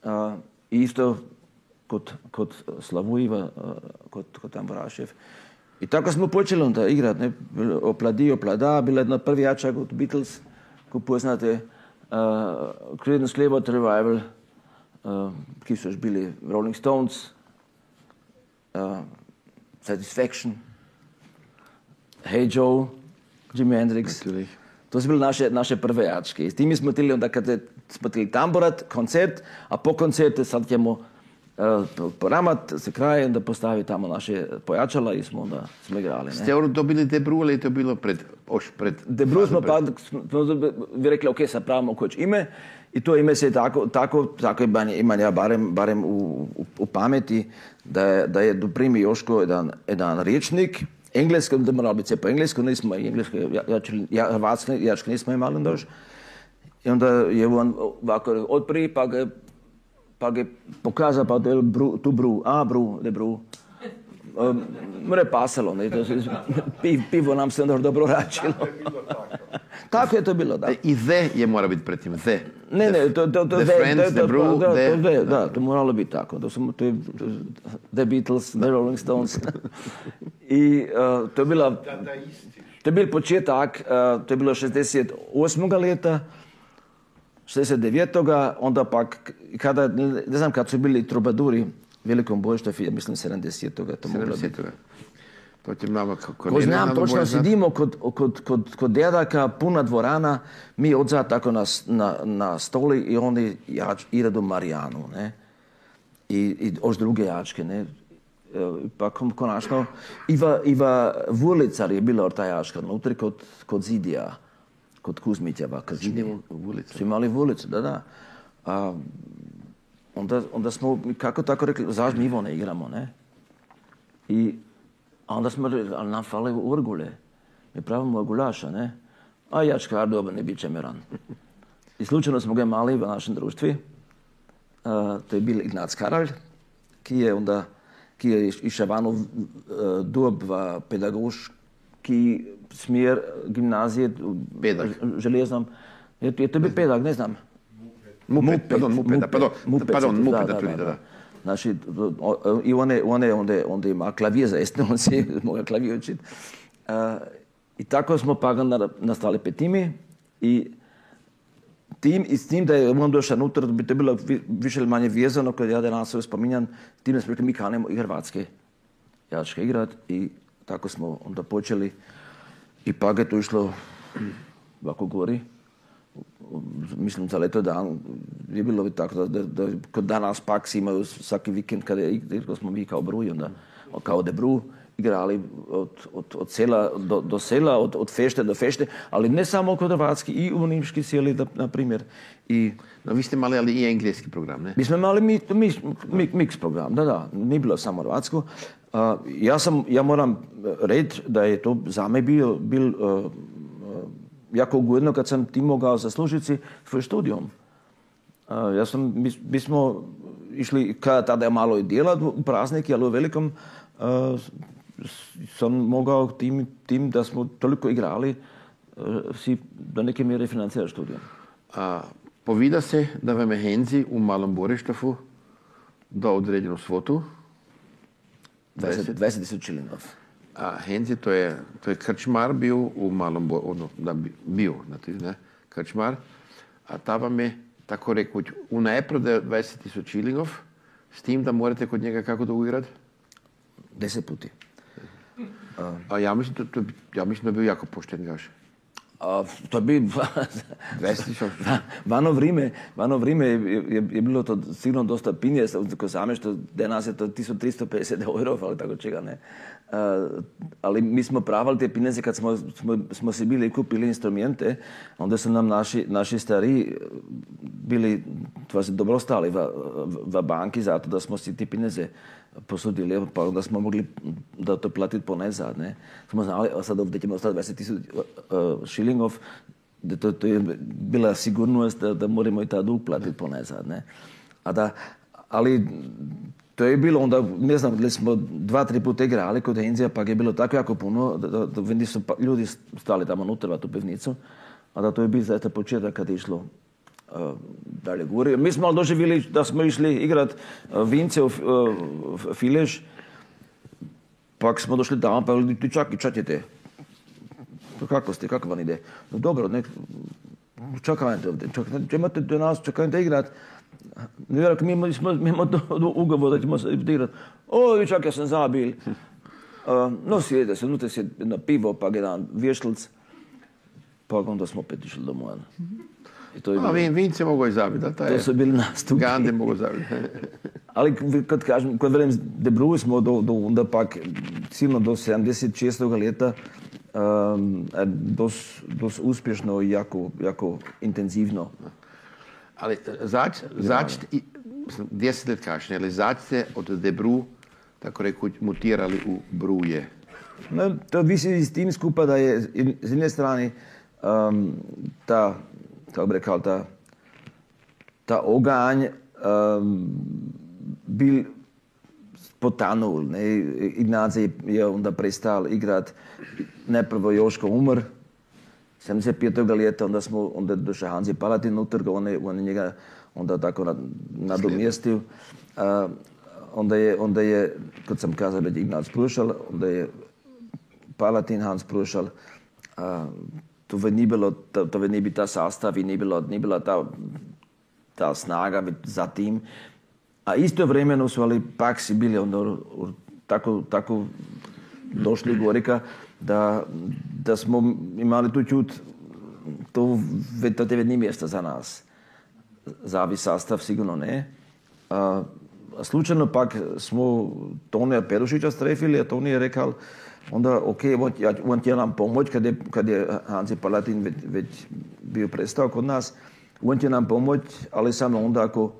S2: Uh, isto kod, kod Slavujiva, uh, kod, kod Tamburašev. I tako smo počeli onda igrati. Ne? Opladi, oplada, bila jedna prvi jača kod Beatles, ko poznate, uh, Creedence Clearwater Revival, uh, ki so još bili Rolling Stones, uh, Satisfaction, Hey Joe, Jimi Hendrix.
S1: Natürlich.
S2: To su bile naše, naše prve jačke. S time smo htjeli onda kad smo htjeli tamburat, koncert, a po koncertu sad ćemo poramat se kraj, onda postavi tamo naše pojačala i smo onda smo igrali. Ne?
S1: Ste ono dobili Debru ili je to bilo pred, oš pred...
S2: Debru smo pa, vi rekli, ok, sad pravimo koč ime i to ime se tako, tako, tako imam, ja barem, barem u, u, u pameti da je, da je doprimi Joško jedan, jedan rječnik, engleski, da moralo biti sve po englesku, nismo i engleski, ja, ja, ja, hrvatski, jački nismo imali onda još. I onda je on ovako odpriji, pa ga pa ga je pokazao, pa je bru, tu bru, a bru, de bru. Um, mre pasalo, ne, to se, piv, pivo nam se onda dobro račilo. Tako je to bilo, da.
S1: I the je mora biti pred tim, the.
S2: Ne, ne, to, to, to,
S1: The
S2: the,
S1: Friends,
S2: to,
S1: The
S2: to,
S1: Brew,
S2: da,
S1: The-
S2: to, the, da, to moralo biti tako. To su, to je, The Beatles, The Rolling Stones. [laughs] I uh, to je bila, to je bil početak, uh, to je bilo 68. leta, 69. onda pak, kada, ne, znam kad su bili trubaduri velikom bojištu, ja mislim 70. to moglo biti.
S1: 70. To ti mama kako
S2: Ko znam, točno sedimo kod, kod, kod, kod djedaka, puna dvorana, mi odzad tako na, na, na stoli i oni jač, ide do Marijanu, ne? I, i još druge jačke, ne? E, Pa konačno, Iva, Iva Vulicar je bila ta jačka, nutri kod, kod Zidija, kod Kuzmitjeva, kod
S1: Zidjevo Vulica.
S2: Su imali Vulicu, da, da. A, onda, onda smo, kako tako rekli, zašto mi ne igramo, ne? I onda smo rekli, ali nam fale urgule. Mi pravimo gulaša, ne? A jačkar dobro, ne bit će ran. I slučajno smo ga imali v našem društvi. Uh, to je bil Ignac Karalj, ki je onda ki je išel van v uh, dob v pedagoško hrvatski smjer gimnazije u
S1: Pedak.
S2: željeznom. Je, je to bio pedak, ne znam.
S1: Mupet, pardon, mupet, pardon,
S2: Mupet,
S1: pardon,
S2: da, da,
S1: da,
S2: da,
S1: da, da.
S2: Znači, i one, one onda, onda ima klavir za jeste, [laughs] on se moga klavir učit. Uh, I tako smo pa na, nastali petimi i tim, i s tim da je on došao unutra, bi to bilo vi- više ili manje vezano, kad ja danas sve spominjan, tim da smo rekli mi kanemo i hrvatske jačke igrat i tako smo onda počeli i pa je to išlo [clears throat] ovako gori. Mislim za leto dan je bilo bi tako da, da, da kod danas pak si imaju svaki vikend kada smo mi kao Bruj onda kao De Bru igrali od, od, od sela do, do sela, od, od fešte do fešte, ali ne samo kod Hrvatski, i u Nimški sjeli, da, na primjer. I
S1: No, vi ste imali ali i engleski program, ne?
S2: mi smo imali mi, mi, mi, mix program, da, da, nije bilo samo hrvatsko. A, ja, sam, ja moram reći da je to za me bio, bil uh, uh, jako ugodno kad sam ti mogao zaslužiti svoj studijom. A, ja sam, mi, mi smo išli kada tada je malo i djelat u praznike, ali u velikom uh, sam mogao tim, tim da smo toliko igrali uh, si do neke mjere financirati studijom.
S1: A, povida se da vam je Henzi u malom Borištofu dao određenu svotu.
S2: 20 20.000 šilingov.
S1: A Henzi to je, to je krčmar bio u malom Bo- ono, da bi, bio, znate, ne, krčmar. A ta vam je, tako rekuć, unaprijed 20.000 šilingov, s tim da morate kod njega kako dugo igrat?
S2: Deset puti.
S1: A ja mislim, to, to, ja mislim da je bio jako pošten gaš.
S2: A, to bi
S1: 20.000.
S2: vano vrijeme, vano vrijeme je, je, je bilo to sigurno dosta pinje, ko same što danas je to 1350 euro, ali tako čega ne. A, ali mi smo pravali te pineze kad smo, smo, smo si bili kupili instrumente, onda su nam naši, naši stari bili tvoje dobro stali v, v, v banki zato da smo si ti pineze posudili, pa onda smo mogli da to platiti ponazad. Ne. Smo znali, a sad ovdje ćemo ostati 20 tisuća uh, šilingov, da to, to je bila sigurnost da, da moramo i ta dug platiti ponazad. Ne. A da, ali to je bilo onda, ne znam, da smo dva, tri puta igrali kod Henzija, pa je bilo tako jako puno, da, da, da su pa, ljudi stali tamo unutra u pivnicu, a da to je bil zaista početak kad je išlo uh, dalje gore. Mi smo doživjeli da smo išli igrat uh, vince u uh, pak smo došli tamo, pa ti čak i čatjete. Pa kako ste, kako vam ide? No dobro, nek, čakajte ovdje, čakajte, imate do nas, čakajte igrat. Ne vjerujem, mi smo, mi imamo do, do ugovor da ćemo se igrat. O, čak, ja sam zabil. Uh, no, sjede se, unutra se na pivo, pa jedan vješlic. Pa onda smo opet išli domov. I to je
S1: A
S2: bilo,
S1: vin, vince mogu i zabiti, da? To
S2: to su bili nastupi.
S1: Gande mogu zabiti. [laughs]
S2: Ali kad kažem, kad velim De Bru smo do, do onda pak silno do 76. leta um, dos, dos uspješno i jako, jako intenzivno.
S1: Ali e, zač, začte, i- mislim, 10 let kasnije, ali začte od Debru, tako rekuć, mutirali u Bruje.
S2: No, to visi s tim skupa da je s jedne strane um, ta, kako bi rekao, ta, ta oganj um, bil potanul. Ne? Ignace je, onda prestal igrat. Najprvo Joško umr, 75. leta, onda smo, onda došao Hanzi Palatin utrga, on je, on je njega onda tako nad, nadomjestio. A, onda je, onda je, kad sam kazao da je Ignac prošal, onda je Palatin Hans prošal. A, to ni bilo, to, to ni bil ta sastav i ni, bilo, ni bila ta, ta snaga za tim. A istovremeno su ali pak si bili onda u- u- tako, tako došli gorika da, da smo imali tu čut to, to te ni mjesta za nas. Zavi sastav sigurno ne. A, slučajno pak smo Tonija Perušića strefili, a Toni je rekao onda ok, on, ja, on će nam pomoć kad je, kad je Hansi Palatin već, već bio prestao kod nas. On će nam pomoć, ali samo onda ako,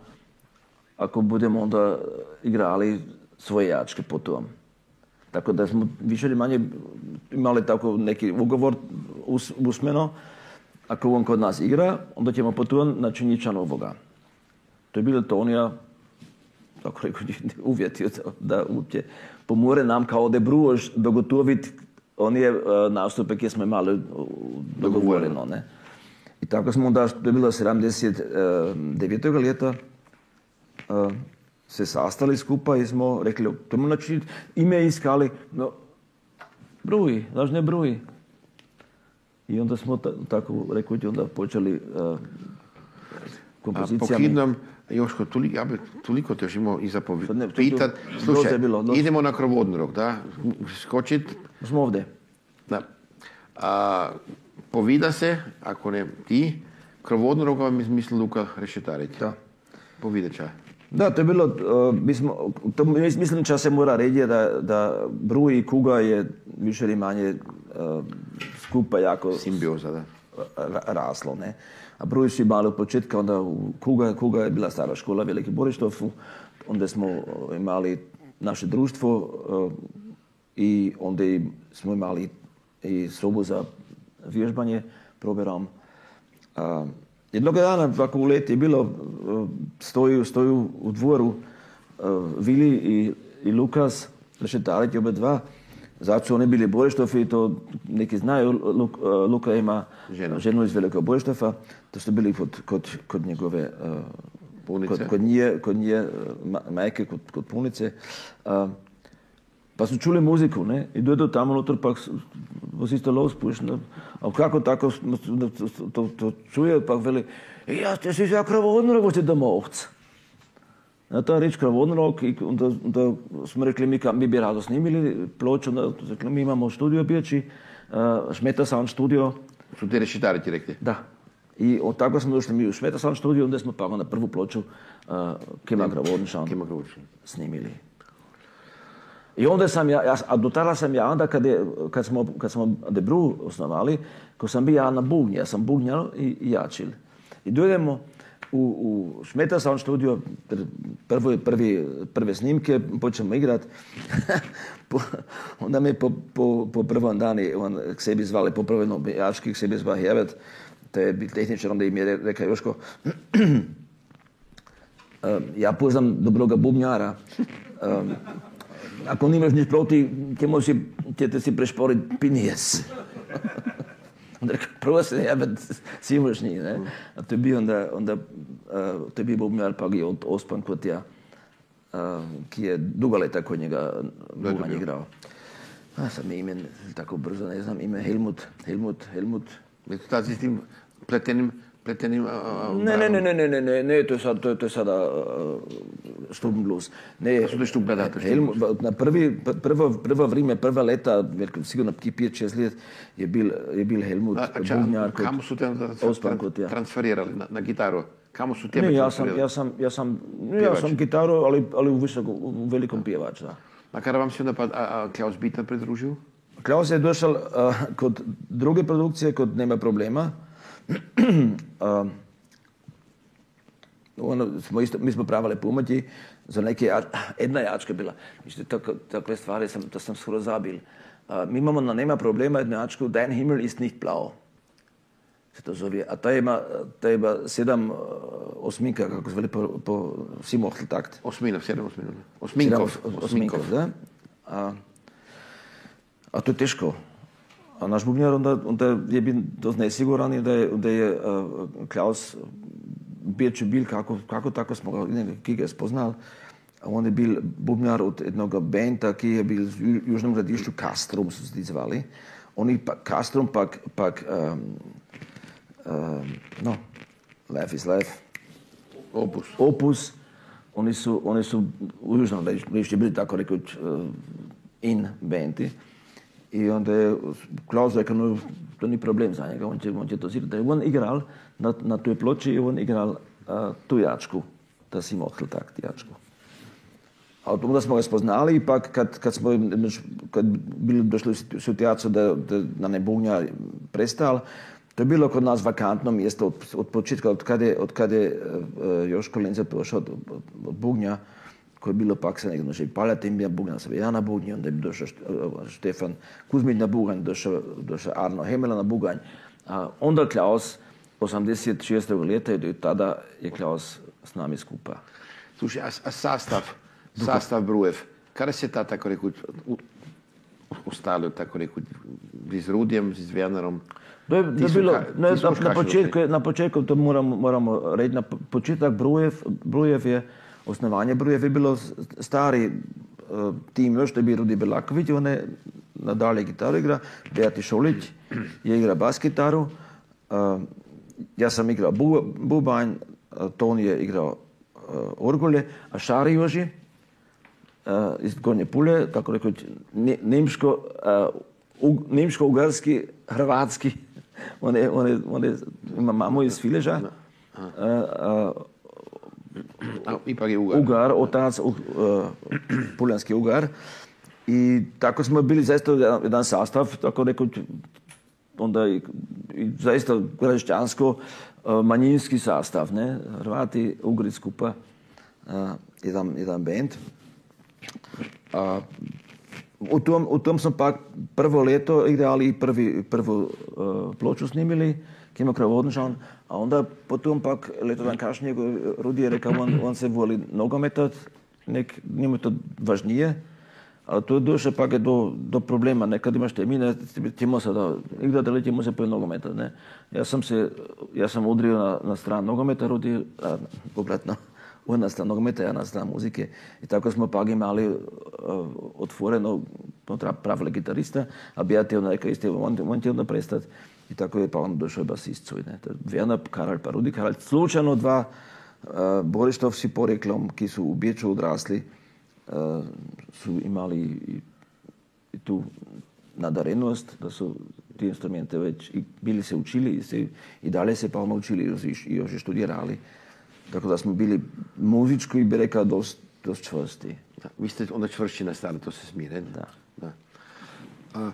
S2: ako budemo onda igrali. Tako da smo više ili manje imali tako neki ugovor us, usmeno. Ako on kod nas igra, onda ćemo putovati na Činjića Novoga. To je bilo Tonija, tako rekao, [laughs] uvjeti da uopće pomore nam kao de Bruož dogotoviti on je uh, nastupe ki smo imali uh, dogovoreno. Ne? I tako smo onda, to je bilo 79. leta, uh, se sastali skupaj i smo rekli, to moramo načiniti, ime iskali, no, bruji, znaš ne bruji. I onda smo ta, tako rekli, onda počeli uh, kompozicijama.
S1: Pokidnom, Joško, toliko, ja bi toliko te još imao i
S2: to-
S1: Pitat, slušaj,
S2: je bilo,
S1: idemo na krovodni rok, da? Skočit,
S2: Smo ovdje.
S1: da. A, povida se, ako ne ti, krovodni rok vam izmisli Luka Rešetarić.
S2: Da.
S1: Povida ča.
S2: Da, to je bilo, uh, to mis- mislim da se mora reći da, da Bruj i Kuga je više ili manje uh, skupa jako
S1: Simbioza, da.
S2: ra- raslo, ne. A Bruj su imali od početka, onda Kuga, Kuga je bila stara škola Veliki Borištofu, onda smo uh, imali naše društvo uh, i onda smo imali i sobu za vježbanje, proberam. Jednoga dana, ako u leti je bilo, uh, stoju, stoju u dvoru uh, Vili i, i Lukas, rešetariti oba dva, zato su oni bili Borištofi, to neki znaju, Luk, uh, Luka ima
S1: Ženu.
S2: ženu iz Velikog Borištova, to su bili kod, kod, kod njegove uh,
S1: Punice.
S2: Kod, kod nje, kod nje ma- majke, kod, kod punice. Uh, pa su čuli muziku, ne? I dođu tamo unutar, pa s- vas isto lov spuš, ne? A kako tako to, to, to, to čuje, pa veli, "E, ja ste si za kravodnog ste domovc. Na ta i onda, onda smo rekli, mi, ka- mi bi rado snimili ploču, onda smo rekli, mi imamo studio Bijeći, uh, Šmeta Sound studio,
S1: Su ti Rešetarići rekli.
S2: da. I od tako smo došli mi u Šmeta Sound studio, onda smo pa na prvu ploču uh, Kima Kravodničan
S1: Kima Kravodničan.
S2: snimili. I onda sam ja, ja a do tada sam ja onda kad, je, kad smo, kad smo Debru osnovali, ko sam bio ja na bubnje, ja sam bubnjal i, i jačil. I dojdemo u, u Šmeta Sound studio, pr, prvo, prvi, prve snimke, počnemo igrat. [laughs] po, onda me po, po, po prvom dani on k sebi zvali, po prvom jački k sebi zvali Hevet, to je tehničar, onda im je re- rekao Joško, [clears throat] ja poznam dobroga bubnjara. Ako nimaš nič proti, ćemo si, ćete si prešporiti pinijes. [laughs] onda rekao, prvo se jebet simušni, ne? A to je bio onda, onda uh, to je bio bubnjar, pa je od Ospan Kotija, uh, ki je dugo leta kod njega bubanj igrao. A sad mi ime tako brzo ne znam, ime Helmut, Helmut, Helmut,
S1: Je to tad s tim pletenim, pletenim... a, a,
S2: Ne, ne, ne, ne, ne, ne, ne, ne, to je, sad, to je, to je sada uh, Stuben Blues. Ne,
S1: su to Stuben, da, to je
S2: Helmut, na prvi, pr- prvo, prvo vrijeme, prva leta, jer sigurno ki 5-6 let, je bil, je bil Helmut
S1: A, a ča,
S2: Bubnjar
S1: kamo su te
S2: Ospan kod ja.
S1: transferirali na, na gitaru? Kamo su tebe
S2: Ne, ja sam,
S1: transferirali?
S2: ja sam, ja sam, ja
S1: Pjevač.
S2: sam gitaru, ali, ali u, visoko, u velikom pjevač, da.
S1: Na kada vam se onda pa a, a, Klaus Bitter pridružil?
S2: Klaus je došel uh, kod druge produkcije, kod Nema problema. [clears throat] uh, ono, smo isto, mi smo pravili pomoći za neke, jač- jedna jačka bila. Mislite, tako, takve stvari sam, to sam skoro zabil. Uh, mi imamo na Nema problema jednu jačku, Dein Himmel ist nicht blau. Se to zove. A ta ima, ta ima sedam uh, osminka, kako se veli po, po Simohtl takt.
S1: Osminov, sedam osminov. Osminkov.
S2: Sedam os- osminkov, da. A, a to je teško. A naš bubnjar onda, onda je bil dost nesiguran i da je, da je uh, Klaus Birče bil, kako, kako tako smo ga, ne, ki ga je spoznal. A on je bil bubnjar od jednoga benda, ki je bil v ju- južnom gradišču Castrum, so se zvali. Oni pa, Castrum pak, pak um, um, no, Life is Life,
S1: Opus.
S2: Opus, oni su, oni su u južnom gradišću bili tako rekoć uh, in bendi. I onda je Klaus rekao, no, to ni problem za njega, on će, on će to zirati. Da je on igral na, na toj ploči i on igral uh, tu jačku, da si mohtl tak, jačku. A onda smo ga spoznali i pak kad, kad smo kad bili došli u situaciju da, da nam je Bugnja prestal, to je bilo kod nas vakantno mjesto od, od početka, od kada je, od kada je uh, Joško Lenze došao od, od, od Bugnja, koje je bilo pak se nekdo že Palatin bio Bugna, sam ja na Bugnji, onda je došao Št- uh, Štefan Kuzmić na Buganj, došao, došao Arno Hemela na Buganj. A onda Klaus, 86. leta do tada je Klaus s nami skupa.
S1: Slušaj, a, a sastav, sastav Brujev, kada se ta tako rekoč u- ostali, tako rekoč, z Rudijem, z Wernerom.
S2: To je,
S1: Ti
S2: to je bilo, ne,
S1: su
S2: na, na, početku, je- na početku to moramo, moramo reći, na po- početak Brujev, Brujev je, osnovanje Brujev je bilo stari eh, tim još, to je bio Rudi Belaković, on je nadalje gitaru igra, Beati Šolić je igra bas gitaru, eh, ja sam igrao bu, bubanj, eh, Toni je igrao eh, orgulje, a Šari Joži, eh, iz Gornje Pulje, tako rekoč, ne- nemško, ug- nemško-ugarski, hrvatski, [laughs] on, je, on, je, on je, ima mamu iz Fileža, eh,
S1: A, ipak je Ugar.
S2: Ugar, otac, uh, puljanski Ugar. I tako smo bili zaista jedan, jedan sastav, tako rekoč, onda i, i zaista građansko uh, manjinski sastav, ne? Hrvati, Ugri skupa, uh, jedan, jedan band. A, u, tom, u tom smo pak prvo leto igrali i prvi, prvu uh, ploču snimili, ќе има крвооднжан, а онда потом пак лето ден кашнија го роди река он, он се воли ногометот, нек тоа важније, а тоа доше пак е до, до проблема, некад имаш темина, ти му да, игра дали ти може да по пои не. Јас сам се, јас сам одрио на, на страна ногомета, роди, а, обратно, [laughs] една страна ногомета, на стран музике. И така сме пак имали отворено, правле гитариста, а беа те однака исти моменти да престат. I tako je pa on došao je basist svoj. Ne. To je Werner Karel pa Rudi Karel. Slučajno dva uh, Borištovci poreklom, ki su u Bječu odrasli, uh, su imali i, i tu nadarenost, da su ti instrumente već i bili se učili i, se, i dalje se pa ono učili i još, i študirali. Tako da smo bili muzički, bi rekao, dost, dost čvrsti.
S1: Da, vi ste onda čvršći nastali, to se smije, ne?
S2: Da.
S1: da. A,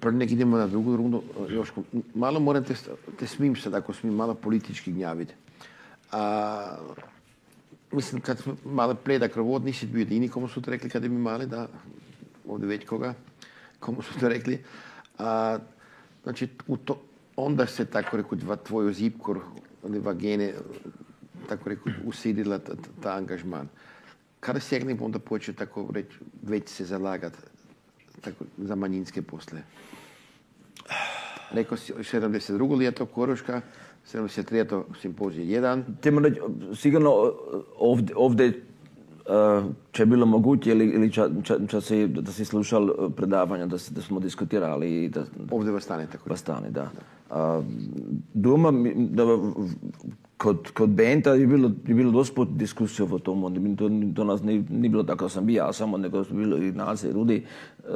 S1: prije nek idemo na drugu rundu. Joško, malo moram te, te smijem sad, ako smijem malo politički gnjaviti. A, mislim, kad smo malo pleda krovod, nisi bio jedini komu su to rekli kada bi mali, da, ovdje već koga, komu su to rekli. A, znači, u to, onda se, tako rekoč, v tvojo zipkor, one vagene, tako rekoč, usidila ta, ta, ta angažman. Kada nekaj onda počeo tako reći, već se zalagati tako, za manjinske posle? Rekao si 72. ljeto Koroška, 73. simpozij 1.
S2: Temo reći, sigurno ovdje, ovdje će bilo moguće ili, ili ča, ča, ča si, da si slušal predavanja, da, si- da smo diskutirali i da,
S1: Ovdje vas stane tako.
S2: Bastani, da. A, doma, da, kod, kod benda je bilo, je bilo dosta put diskusija o tom, onda to, to nas ni, ni bilo tako sam bio ja samo, nego su bilo i Nace, i Rudi, uh,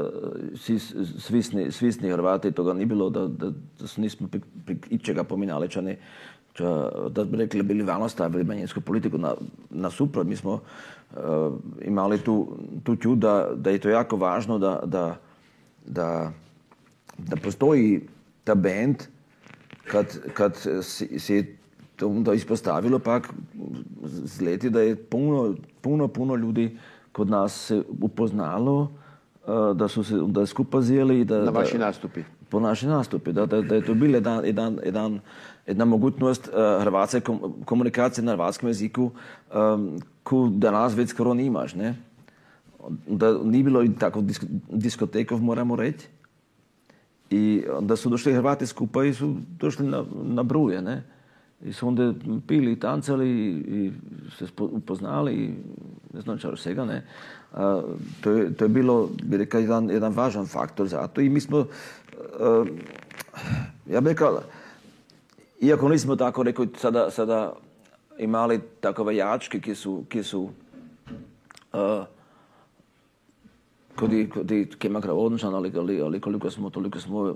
S2: svi, svisni, svisni Hrvati, toga ni bilo da, da, da nismo pri, pri ičega pominjali, ča ne, ča, da bi rekli, bili vano stavili manjinsku politiku na, na suprot. Mi smo uh, imali tu, tu čud da, da je to jako važno da, da, da da postoji ta band, kad, kad si, si to onda ispostavilo pak z leti, da je puno, puno, puno ljudi kod nas se upoznalo, eh, da su se da skupa zjeli da...
S1: Na vaši
S2: da,
S1: nastupi.
S2: po naši nastupi, da, da, da je to bil jedan, jedan, jedan, jedna mogućnost uh, hrvatske kom, komunikacije na hrvatskem jeziku, um, ko danas već skoro nimaš, ne? Da ni bilo tako disk, diskotekov, moramo reći. I onda su došli Hrvati skupaj i su došli na, na bruje, ne? I su onda pili i tancali i, se upoznali i ne znam čaro svega, ne? A, to, je, to je bilo, bi rekao, jedan, jedan važan faktor za to. I mi smo, a, ja bih rekao, iako nismo tako rekao sada, sada imali takove jačke, ki su, ki su a, kod, i- kod i Kemakra odnošan, ali, ali, ali koliko smo, toliko smo, uh,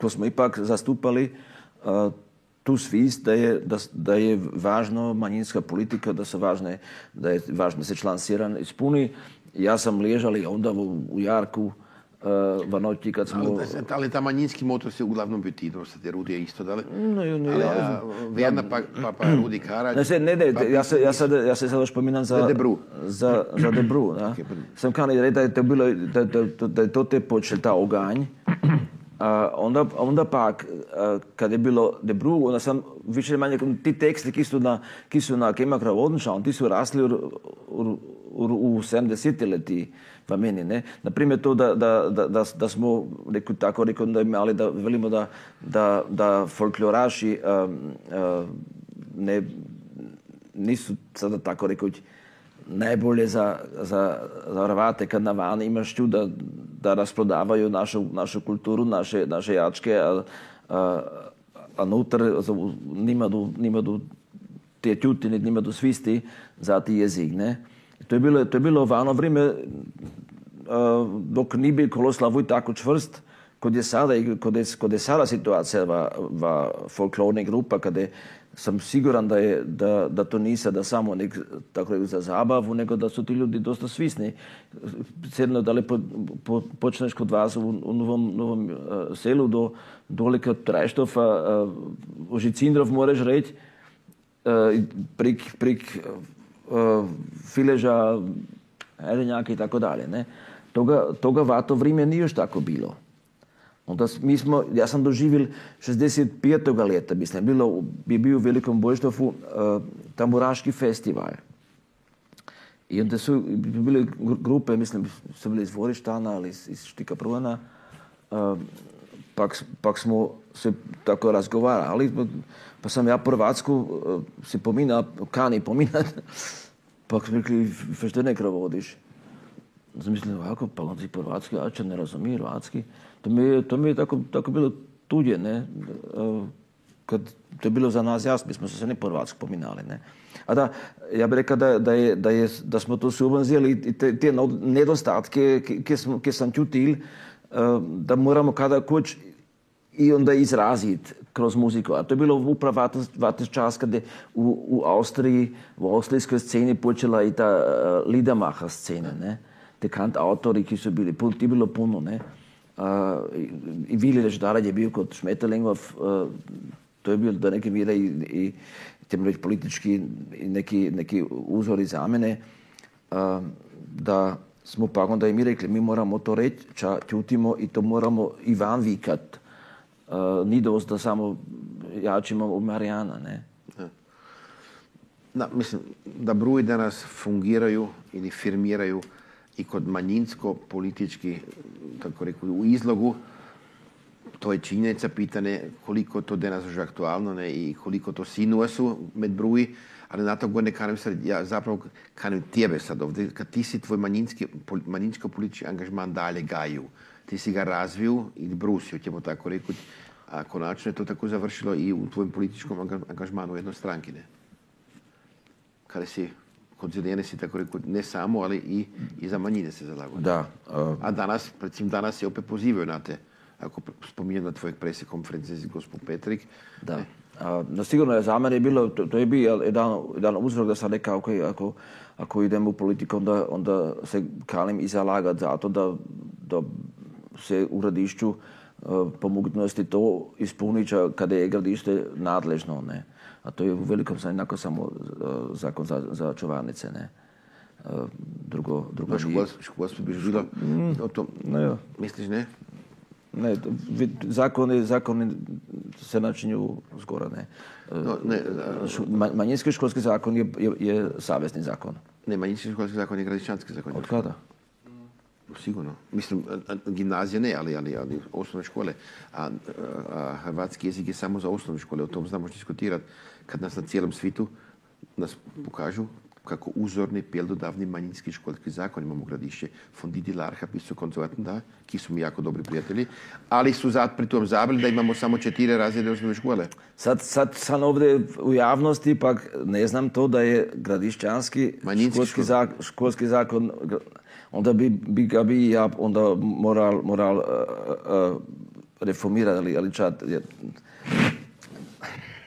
S2: ko smo ipak zastupali tu svist da je, da, da je važno manjinska politika, da se važne, da je važno da se član Siran ispuni. Ja sam ležali onda u, u Jarku uh, v noći kad smo...
S1: Ali, ali ta manjinski motor se uglavnom bio ti, te Rudi je isto, da li?
S2: Ne, ne,
S1: ali,
S2: ja-
S1: a, Verna pa, pa, pa Rudi Karać.
S2: Ne, se, ne, ne,
S1: pa-
S2: ja se, ja sad, ja se sad još pominam za...
S1: Za Debru.
S2: Za, za Debru, da. Sam kao da je to bilo, da, da, da je to te počel ta oganj. A, onda, onda pak, a, kad je bilo Debru, onda sam više manje, ti teksti ki su na, ki su na Kemakra odnošan, ti su rasli u, u, u 70 leti v meni. Ne? Naprimer to, da, da, da, da, da smo rekel, tako rekel, da imali, da velimo, da, da, da folkloraši um, uh, ne, nisu sada tako rekel, najbolje za, za, za Hrvate, kad na vani imaš tu da, da razprodavaju našu, našu kulturu, naše, naše jačke, a, a, a nutar nima do, nima do te tjutine, nima do svisti za ti jezik. Ne? To je bilo, to je bilo v ono vrijeme dok ni bil Koloslavoj tako čvrst, kot je sada, kot je, kot je sada situacija v, v folklornih grupah, kada sam siguran da, je, da, da to nisa da samo nek, tako za zabavu, nego da su ti ljudi dosta svisni. Sedno da li po, po, počneš kod vas u, u novom, novom uh, selu do dole kod Trajštofa, uh, u Žicindrov moraš reći, uh, prik, prik uh, Fileža, Erenjaka i tako dalje. Ne? Toga, toga v to vrijeme nije još tako bilo. Onda mi smo, ja sam doživio 65. leta, mislim, bilo, je bio u Velikom Bojštofu uh, tamburaški festival. I onda su bile grupe, mislim, su bili iz Vorištana ali iz, iz Štika Pruvana. Uh, pak, pak smo se tako razgovarali, pa sam ja Prvacku uh, se pomina, kani pominat, [laughs] pa smo rekli, što ne vodiš? Sam mislio, ovako, pa on si Prvacki, ja će ne razumije Hrvatski. To mi je, to mi je tako, tako bilo tuđe, ne? Kad to je bilo za nas jasno, mi smo se ne Hrvatski pominali, ne? A da, ja bih rekao da, da, je, da, je, da smo to subvenzijali i te, te nedostatke, ki sam čutil, da moramo kada kuć i onda izraziti kroz muziku. A to je bilo upravo vatni čas kad je u, u Austriji, u austrijskoj sceni počela i ta uh, Liedermacher scena, ne? Te kant autori, ki su bili, ti bilo puno, ne? I Vili Leždarar je bil kot Šmetelingov, to je bil do neke mire i, i reći, politički neki, neki uzori za mene, da smo pa onda i mi rekli, mi moramo to reći, ča čutimo i to moramo i van vikat. Ni dost da samo jačimo u Marijana, ne?
S1: Da, mislim, da bruji danas fungiraju ili firmiraju i kod manjinsko-politički, tako reku, u izlogu, to je činjenica, pitanje koliko to danas už aktualno ne, i koliko to sinuje su med bruji, ali na to godine kanem sad, ja zapravo kanem tebe sad ovdje, kad ti si tvoj manjinski, manjinsko-politički angažman dalje gaju, ti si ga razviju i brusio, ćemo tako reći, a konačno je to tako završilo i u tvojem političkom angažmanu jednoj stranki, ne? Kada si kod Zeljene si tako rekao, ne samo, ali i, i za manjine se zalagao.
S2: Da.
S1: Uh... A danas, recimo danas se opet pozivaju na te, ako spominjem na tvojeg presi konferencije gospod Petrik.
S2: Da. Ne? A, no sigurno je za mene bilo, to, to je bio jedan, jedan uzrok da sam rekao, okay, ako, ako idem u politiku, onda, onda se kalim i zalagat za to da, da se u gradišću uh, po mogućnosti to ispunit kada je gradište nadležno. Ne? A to je u velikom jednako samo e, zakon za, za čuvarnice, ne. E, drugo, drugo
S1: Baš školstvo bi bilo mm, o tom,
S2: ne, jo.
S1: misliš ne?
S2: Ne, zakoni, zakoni se načinju zgora, ne.
S1: E, no, ne
S2: da, manjinski školski zakon je, je, je savezni zakon.
S1: Ne, manjinski školski zakon je gradišćanski zakon.
S2: Od kada?
S1: Sigurno. Mislim, gimnazije ne, ali, ali, ali osnovne škole. A, a, hrvatski jezik je samo za osnovne škole, o tom znamo diskutirati. Kad nas na cijelom svitu nas pokažu kako uzorni pjeldodavni manjinski školski zakon imamo gradišće Fondidi Larha, pisu konzervativno, da, ki su mi jako dobri prijatelji, ali su zat pri tom zabili da imamo samo četiri razrede osnovne škole.
S2: Sad, sad sam ovdje u javnosti, pak ne znam to da je gradišćanski školski, zak, školski zakon onda bi, bi ga bi ja onda moral, moral uh, uh, reformirati, ali, ali čad, ja,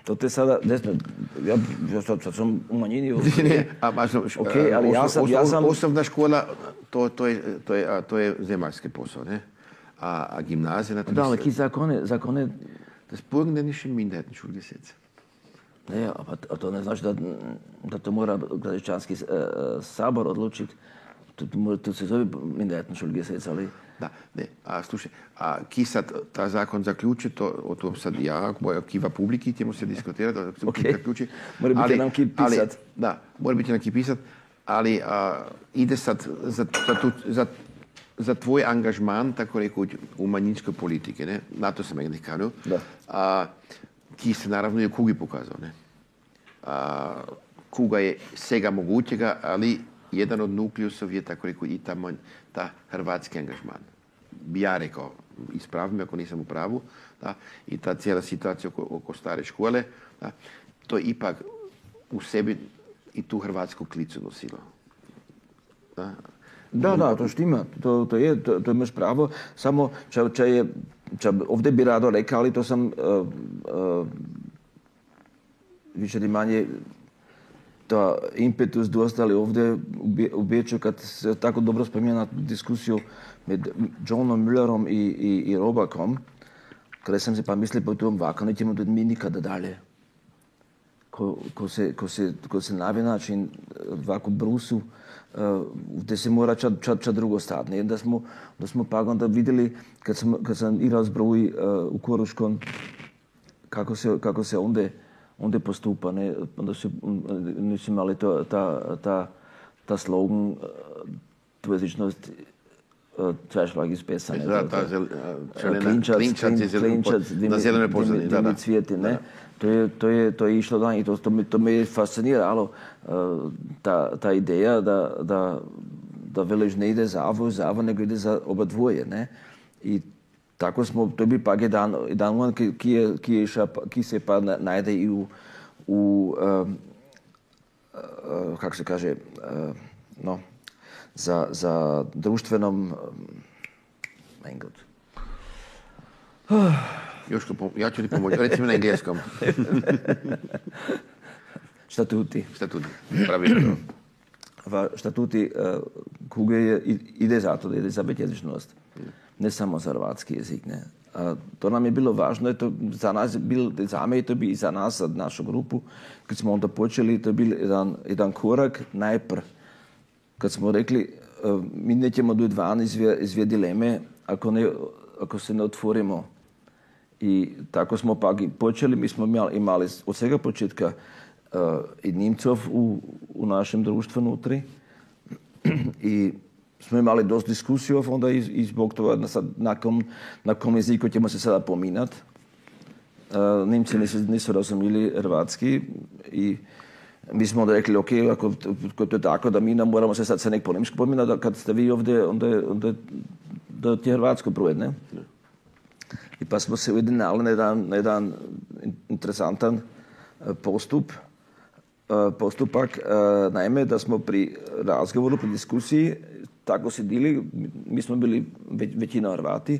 S2: to te sada, ne znam, ja, ja sad, sad sam u manjini. [laughs]
S1: ne, a, baš,
S2: okay, ali ja sam, ja sam...
S1: Osnovna škola, to, to, je, to, je, to je zemaljski posao, ne? A, a gimnazija... Na
S2: da, ali ki zakone, zakone...
S1: Das burgenländische Minderheitenschulgesetz.
S2: Ne, a, a to ne znači da, da to mora gradišćanski uh, sabor odlučiti to, to se zove Minderheitenschulgesetz, ali...
S1: Da, ne, a slušaj, a ki sad ta zakon zaključi, to, o tom sad ja, boja kiva publiki, ćemo se diskutirati, da
S2: okay. zaključi. Mora biti nam ki pisat.
S1: da, mora biti nam ki pisat. ali a, ide sad za, za, tu, za, za tvoj angažman, tako rekoč, v manjinske politike, ne? na to sem nekaj kažel, ki se naravno je kugi pokazal. Ne? A, kuga je vsega mogočega, ali jedan od nukleusov je tako rekoč i ta, manj, ta hrvatski angažman. Bi ja rekel, ispravim ako nisam u pravu, da, i ta cijela situacija oko, stare škole, da, to ipak u sebi i tu hrvatsku klicu nosilo.
S2: Da, da, da to štima, to, to je, to, to imaš pravo, samo če, če je, če ovdje bi rado rekao, ali to sam uh, više ili manje ta impetus dostali ovdje u Beču kad se tako dobro spominja diskusiju med Johnom Müllerom i, i, i Robakom, kada sam se pa mislio po tom vaka, nećemo tudi mi nikada dalje. Ko, ko, se, ko, se, ko se navi način ovako brusu, uh, gdje se mora ča, ča, ča drugo stati. Ne? Da smo, da smo pa onda vidjeli, kad sam, kad sam igrao zbroj uh, u Koruškom, kako se, kako se onda, onda postupa. Ne? Onda su, nisu imali to, ta, ta, ta slogan, uh, dvojezičnost Trashlag iz pesane.
S1: Da, ta zel, čelena,
S2: klinčac,
S1: klinčac je zel,
S2: klinčac,
S1: pod, na zelene pozadini. Da, da.
S2: cvijeti, ne? To je, to, je, to je išlo dan i to, to, me, to me je fasciniralo, uh, ta, ta ideja da, da, da veliš ne ide za avo, za avo, nego ide za oba dvoje, ne? I tako smo, to bi pak jedan, jedan ki, ki, je, ki, je ša, ki se pa najde i u, u um, uh, kako se kaže, uh, no, za, za društvenom... Engled. [sighs]
S1: Joško, ja ću ti pomoći. Recimo na engleskom. [laughs]
S2: Štatuti.
S1: Statuti. Pravilno.
S2: V štatuti uh, kuge je, ide za to, da ide za jezičnost. Ne samo za hrvatski jezik. Ne. A to nam je bilo važno, je to za nas bilo, za me je to bi i za nas, za našu grupu, kad smo onda počeli, to je bil jedan, jedan korak najprej kad smo rekli, e, mi nećemo do van iz dvije dileme ako, ne, ako se ne otvorimo. I tako smo pak i počeli, mi smo imali od svega početka uh, i Nimcov u, u našem društvu nutri. [clears throat] I smo imali dosta diskusiju onda zbog toga sad, na, kom, na kom jeziku ćemo se sada pominat. Uh, Nimci nisu, nisu i mi smo rekli, ok, ako, to je tako, da mi ne moramo se sad sa nek po nemško pominati, da kad ste vi ovdje, onda, onda da ti hrvatsko pruje, ne? I pa smo se ujedinali na jedan, na jedan interesantan eh, postup, eh, postupak. Naime, da smo pri razgovoru, pri diskusiji tako sedili, mi smo bili većina Hrvati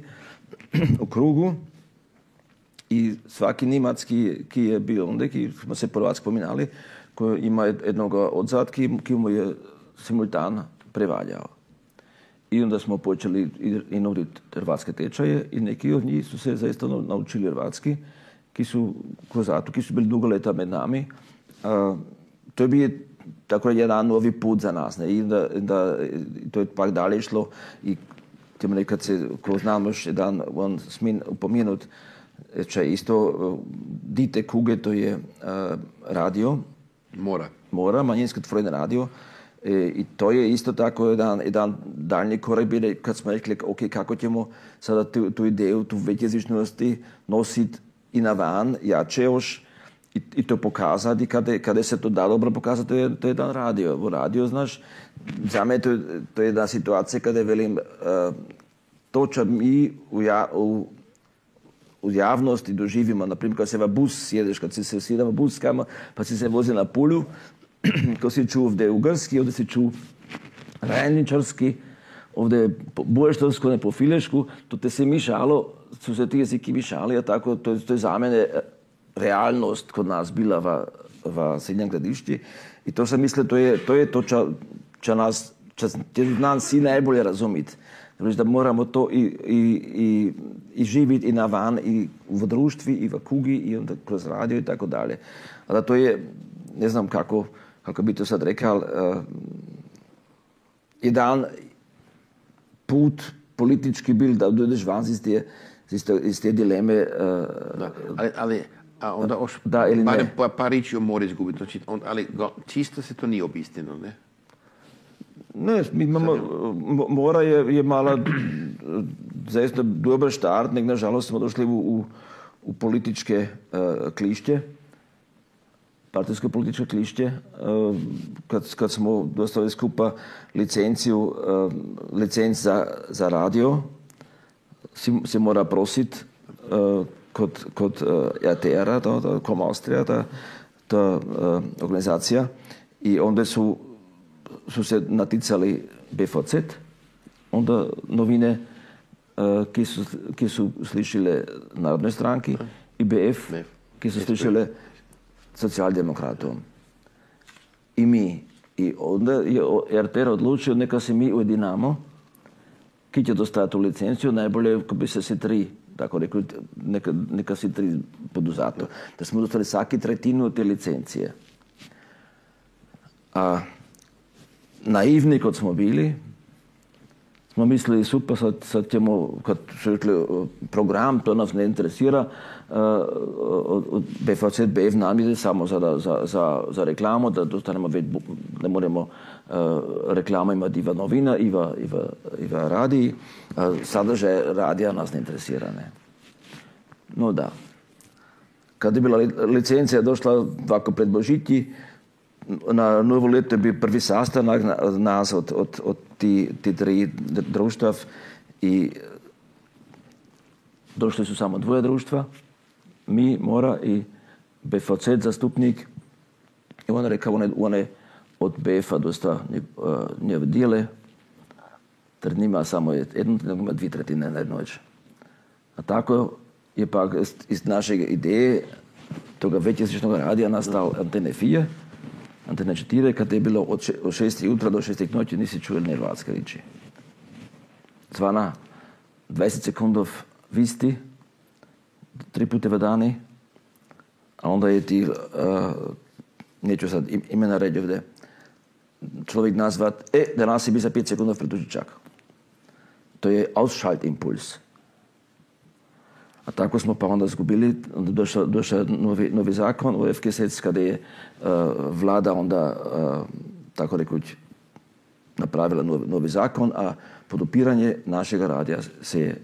S2: u krugu i svaki Nimac ki, ki je bio onda, ki smo se prvac spominali, ko ima jednog odzad, ki, ki mu je simultan prevaljao. I onda smo počeli i nuditi hrvatske tečaje i neki od njih su se zaista naučili hrvatski, ki su kozatu, ki su bili dugo leta med nami. To je bio tako jedan novi put za nas. Ne? I da, da, to je pak dalje išlo i tim kad se, ko znamo još jedan on smin upomenut, če isto dite kuge, to je uh, radio,
S1: Mora.
S2: Mora, manjinsko otvoreno radio. E, I to je isto tako jedan, jedan daljnji korak bili kad smo rekli, ok, kako ćemo sada tu, tu ideju, tu većjezičnosti nositi i na van, jače još, i, i to pokazati. Kada, kada se to da dobro pokazati, to je, to je jedan radio. U radio, znaš, za me to, to je jedna situacija kada velim, uh, to čo mi u, ja, u u javnosti doživimo, naprimjer kad se v bus sjedeš, kad si se usjeda v bus kamo, pa si se vozi na pulju, [clears throat] to si čuo ovdje ugarski, ovdje si čuo rajničarski, ovdje boještovsko, ne po filešku, to te se mišalo, su se ti jeziki mišali, a tako, to, to je za mene realnost kod nas bila v, v srednjem gradišti. I to sam mislio, to je to, je to ča, ča nas, ča, ča nas si najbolje razumiti. Znači da moramo to i, i, i, i živjeti i na van, i v društvi, i v kugi, i onda kroz radio i tako dalje. A da to je, ne znam kako, kako bi to sad rekao, uh, jedan put politički bil da dođeš van iz te, iz te, iz te dileme. Uh,
S1: da, ali, ali a onda oš,
S2: da ili
S1: barem
S2: ne.
S1: pa, par riči o mora izgubiti. Znači, on, ali čisto se to nije obistino, ne?
S2: Ne, mi imamo, mo- Mora je, je mala zaista dobar štart, nek nažalost smo došli u, u, u političke eh, klišće, partijske političke klišće, eh, kad, kad smo dostavili skupa licenciju, eh, licenc za, za radio, si, si mora prosit kod, kod uh, RTR-a, ta, ta Com Austria, ta, ta uh, organizacija, i onda su, su se naticali BVZ, onda novine, uh, ki, su, ki su slišile Narodne stranki, i BF, ki su slišile socijaldemokratom. I mi. I onda je RTR odlučio neka se mi ujedinamo, ki će dostati licenciju, najbolje ko bi se si tri, tako rekli, neka, neka si tri poduzato. Da smo dostali svaki tretinu te licencije. A naivni kot smo bili, smo mislili super, sad, sad ćemo, kad su rekli program, to nas ne interesira, uh, od, od BVC, BF nam ide samo za, za, za, za reklamo, da dostanemo več, ne moremo uh, reklama imati i v novina, i v, i v, i v radiji. Uh, sadržaj radija nas ne interesira. No da. Kad je bila li- licencija došla ovako pred Božitji, na novo leto je bil prvi sastanak na- nas od, od, od ti, ti tri dr- društva i došli su samo dvoje društva, mi, Mora i BFC zastupnik. I on je rekao, one, one od BF-a dosta uh, nje dijele, ter nima samo jednu, nego ima dvije tretine na jednu već. A tako je pak iz, naše ideje toga većjesečnog radija nastal Antene 4, Antene 4, kad je bilo od, še, od 6 jutra do 6 noći nisi čuli ni hrvatske riči. Zvana 20 sekundov visti, tri puta v dani, a onda je ti, uh, neću sad im- imena reći ovdje, človek nazvat, e, danas si bi za 5 sekundov preduži čakao. To je Ausschaltimpuls. A tako smo pa onda zgubili, onda došao, došao novi, novi zakon u FGSEC kada je uh, vlada onda, uh, tako rekuć, napravila novi, novi zakon, a podupiranje našega radija se je,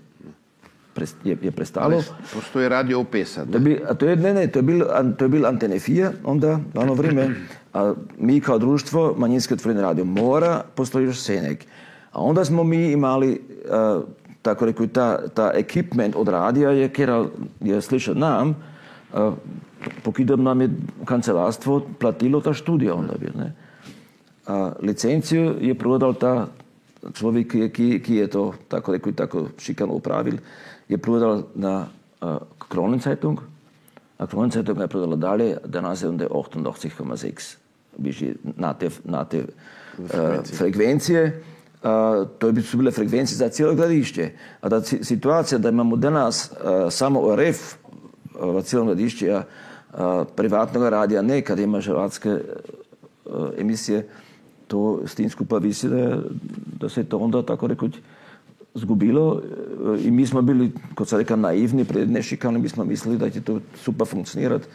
S2: pres- je, je prestalo.
S1: Postoji radio sad.
S2: To je bil, a to je, ne, ne, to je bil, to je bil Antene 4 onda, dano vrijeme. A mi kao društvo, manjinski otvoreni radio mora, postoji još Senek. A onda smo mi imali, uh, tako reku, ta, ta ekipment od radija je, kjer je slišao nam, uh, pokidom nam je kancelarstvo platilo ta študija onda bil, ne. A licenciju je prodal ta človek, ki ki, ki je to tako rekel, tako šikano upravil, je prodal na uh, Kronenzeitung. A Kronenzeitung je prodala dalje, danas je onda 88,6 višji na te, na te uh, frekvencije. Uh, to bi su bile frekvencije za cijelo gradišće. A da si- situacija da imamo danas uh, samo RF uh, v cijelom gradišću, a uh, privatnog radija ne, kad ima hrvatske uh, emisije, to s tim skupa visi da, da se je to onda tako rekoć zgubilo e, i mi smo bili, kot se reka, naivni, pred nešikani, mi smo mislili da će to super funkcionirati,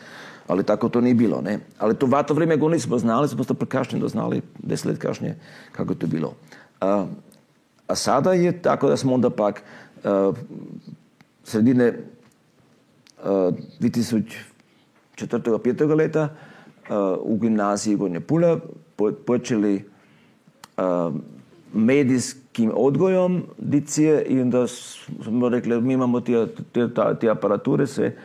S2: ali tako to nije bilo. Ne? Ali to vato vrijeme go nismo znali, smo to prekašnje doznali, deset let kasnije, kako je to bilo. A, a sada je tako da smo onda pak a, sredine a, 2004. 5. leta a, u gimnaziji Gornje Pula po, počeli a, medijskim odgojom dicije i onda smo rekli, mi imamo te, te, te aparature sve,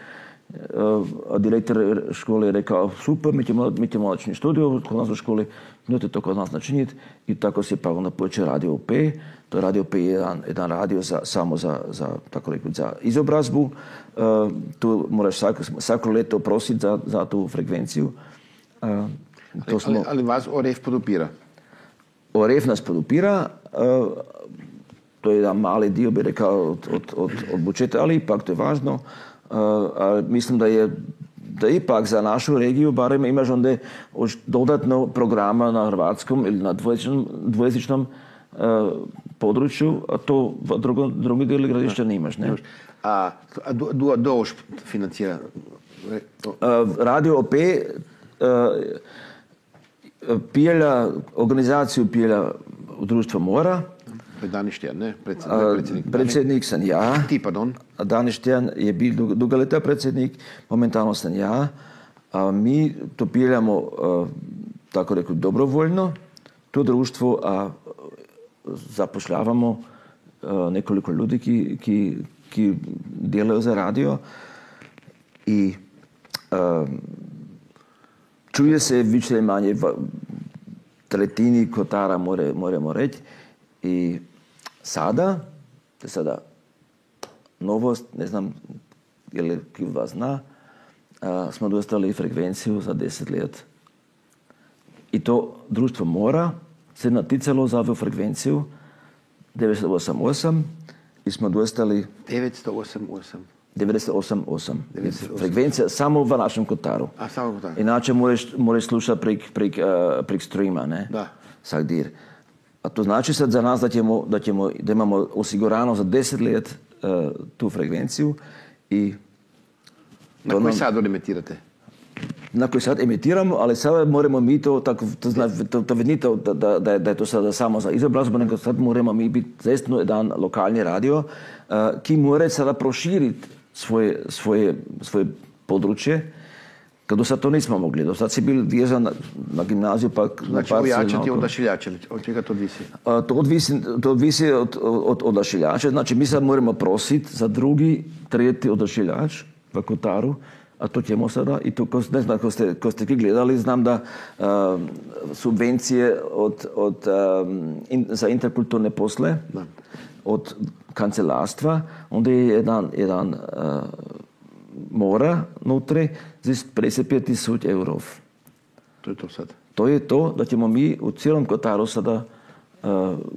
S2: a direktor škole je rekao, super, mi ćemo, mi ćemo načiniti studiju kod nas u školi, nemojte to kod nas načiniti i tako se pa onda počeo radio UP, to je radio UP je jedan, jedan radio za, samo za, za, tako reći, za izobrazbu, E, tu moraš svako, svako leto prositi za, za tu frekvenciju. E, to
S1: Ali,
S2: smo,
S1: ali vas ORF podupira.
S2: ORF nas podupira, eh, to je jedan mali dio, bi rekao, od, od, od, od budžeta, ali ipak to je važno. Eh, a mislim da je da ipak za našu regiju barem imaš onda dodatno programa na hrvatskom ili na dvojezičnom, dvojezičnom eh, području, a to drugo, drugi dijeli gradišća nimaš. Ne?
S1: A, a do, do, financira?
S2: Uh, Radio OP pilja, organizaciju pilja u društvo Mora.
S1: Predsed,
S2: A,
S1: ne predsjednik.
S2: Predsednik sem ja.
S1: Ti, pardon.
S2: Danes Štern je bil dolg- dolga leta predsednik, momentalno sem ja. A mi to peljamo, a, tako rekel, dobrovoljno, to društvo, a zapošljavamo a, nekoliko ljudi, ki, ki, ki delajo za radio. I a, čuje se više manje v tretjini kotara, more, moramo reći. I sada, to sada novost, ne znam je li ki od vas zna, a, smo dostali frekvenciju za 10 let. I to društvo mora se naticalo za ovu frekvenciju 988 i smo dostali
S1: 908.
S2: 988. Frekvencija samo v našem kotaru.
S1: A samo tako.
S2: Inače moraš, moraš slušati prek, prek, uh, prek streama, ne?
S1: Da.
S2: Vsak dir. A to znači sad za nas da, ćemo, da, ćemo, da imamo osigurano za 10 let uh, tu frekvenciju i
S1: Na koji
S2: nam-
S1: sad emitirate?
S2: na koji sad emitiramo, ali sada moramo mi to, tako, to, zna, to, to ni to, da, da, da, da je to sada samo za izobrazbu, nego sad moramo mi biti zaistno jedan lokalni radio, uh, ki mora sada proširiti svoje, svoje, svoje područje, kad do sad to nismo mogli. Do sad si bil vezan na, na gimnaziju, pa na
S1: Znači,
S2: parcel,
S1: ojačati odašiljače. Od čega to visi?
S2: A, To odvisi, to odvisi od, od odašiljača. Znači, mi sad moramo prositi za drugi, tretji odašiljač v Kotaru, a to ćemo sada. I to, ne znam, ko ste, ko ste gledali, znam da um, subvencije od, od, um, in, za interkulturne posle,
S1: Da.
S2: Od kancelarstva, onda je jedan, jedan uh, mora notri za 55 tisoč evrov.
S1: To je to sad.
S2: To je to, da ćemo mi u cijelom Kotaru sada uh,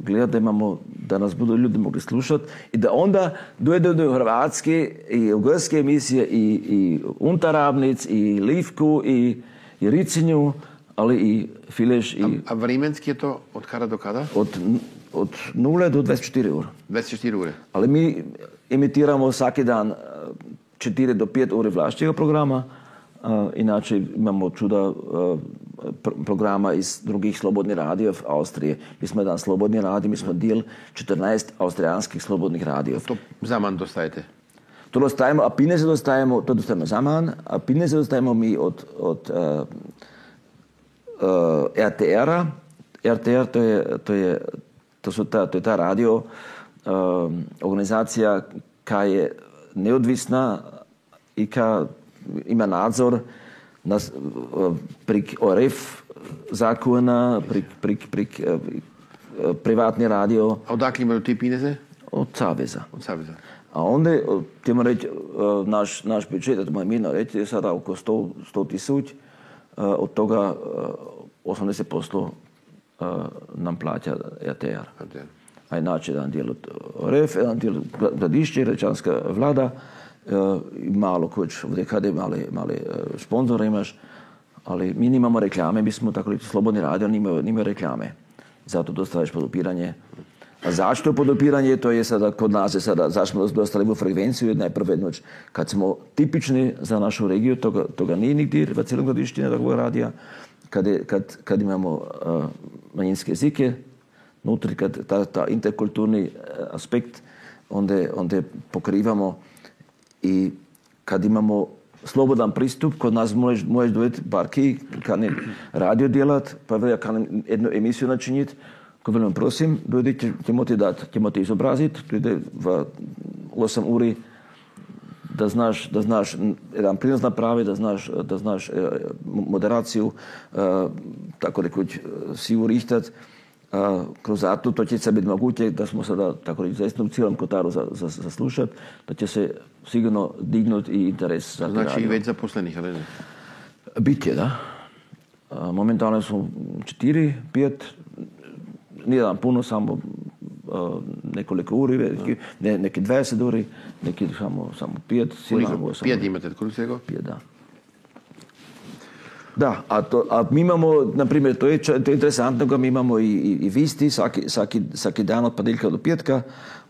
S2: gledati da imamo, da nas budu ljudi mogli slušati i da onda dojde do Hrvatske i ugarske emisije i, i Untarabnic i Livku i, i Ricinju, ali i Fileš i
S1: A vremenski je to od kada do kada?
S2: od, od 0 do 24 ura.
S1: 24 ure.
S2: Ali mi emitiramo svaki dan eh, 4 do 5 ure vlašćega programa, eh, inače imamo čuda eh, pr- programa iz drugih slobodnih radijev Avstrije. Mi smo jedan slobodni radio, mi smo del 14 avstrijanskih slobodnih radijev.
S1: To zaman dostajete.
S2: To dostajemo, a pineze dostajemo, to dostajemo zaman, a pineze dostajemo mi od, od uh, uh, RTR-a. RTR to je, to je, to su ta, to je ta radio uh, organizacija koja je neodvisna i koja ima nadzor na, s- uh, prek ORF zakona, prek, prek, prek uh, uh, privatni radio
S1: A odakle imaju ti pineze?
S2: od Saveza.
S1: Od Saveza.
S2: A onda, eh, ćemo reći, eh, naš, naš budžet, to moje mirno reći, je sada oko 100, 100 tisuć, eh, od toga eh, 80% eh, nam plaća. RTR. A inače jedan dijel od RF, jedan dijel od Gradišće, Rečanska vlada, eh, i malo koč, ovdje kada male, male eh, sponzore imaš, ali mi nimamo reklame, mi smo tako slobodni radio, nimaju, nimaju reklame. Zato dostaviš podupiranje. A zašto podupiranje? To je sada kod nas je sada, zašto smo dostali u frekvenciju najprve noć. Kad smo tipični za našu regiju, toga, toga nije nigdje v cijelom gradišću takvog radija, kad, je, kad, kad imamo uh, manjinske jezike, nutri, kad ta, ta interkulturni eh, aspekt, onda, onda pokrivamo i kad imamo slobodan pristup, kod nas možeš, možeš dojeti barki, kanim radio djelat, pa velja kanim jednu emisiju načiniti, ko velim prosim, će- ćemo ti dat, ćemo ti izobraziti, pride v 8 uri, da znaš, da znaš jedan prinos napraviti, da znaš, da znaš eh, moderaciju, eh, tako rekoč, eh, si urihtati. Uh, kroz zato to će se biti moguće da smo sada tako reći zaista u cijelom Kotaru za, za, za slušat, da će se sigurno dignuti i interes za
S1: Znači i
S2: radio.
S1: već zaposlenih, ali ne?
S2: Bit je, da. Momentalno su četiri, pet, nijedan puno, samo nekoliko uri, neki, ne, neki 20 uri, neki samo, samo pet, svi imamo
S1: Koliko?
S2: osam
S1: Pet
S2: uri.
S1: imate, koliko se rekao?
S2: Pet, da. Da, a, to, a mi imamo, na primjer, to je, to je interesantno, mi imamo i, i, i visti, svaki, svaki, svaki dan od ponedeljka do petka,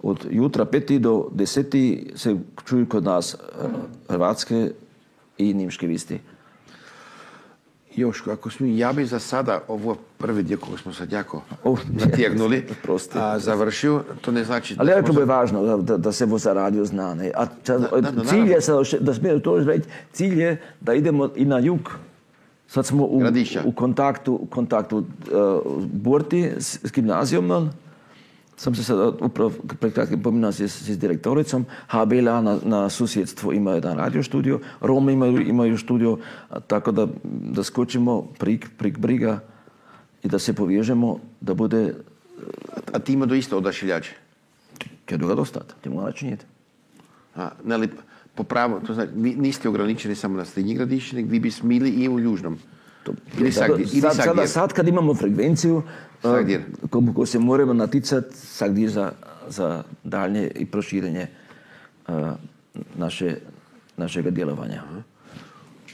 S2: od jutra peti do deseti se čuju kod nas eh, hrvatske i nimške visti.
S1: Joško, ako smijem, ja bi za sada ovo prvi dio koji smo sad jako
S2: Oh,
S1: natjegnuli,
S2: prosti.
S1: a, završio, to ne znači
S2: Ali jako
S1: smo
S2: je
S1: za-
S2: važno da, da, da se bo zaradio zna. Ne? A ča,
S1: Da, da, da,
S2: cilj je
S1: naravno.
S2: še- da smijem to reći, cilj je da idemo i na jug. Sad smo u, u kontaktu, u kontaktu uh, Burti s, s gimnazijom. Sam se sad upravo pred kratkim pominao s, s direktoricom. HBLA na, na susjedstvu ima jedan radio studio, Romi imaju, imaju studio, tako da, da skočimo prik, prik briga i da se povežemo, da bude
S1: A ti ima do isto odašiljače.
S2: Kaj druga dostat, ti mora činiti.
S1: A, ne li, po pravu, to znači, vi niste ograničeni samo na srednji gradišće, nego vi bi smili i u južnom. Ili
S2: Sad-
S1: ili
S2: sad, sada,
S1: sagdje.
S2: sad kad imamo frekvenciju, uh, ko, se moramo naticati svagdje za, za daljnje i proširenje uh, naše, našega djelovanja.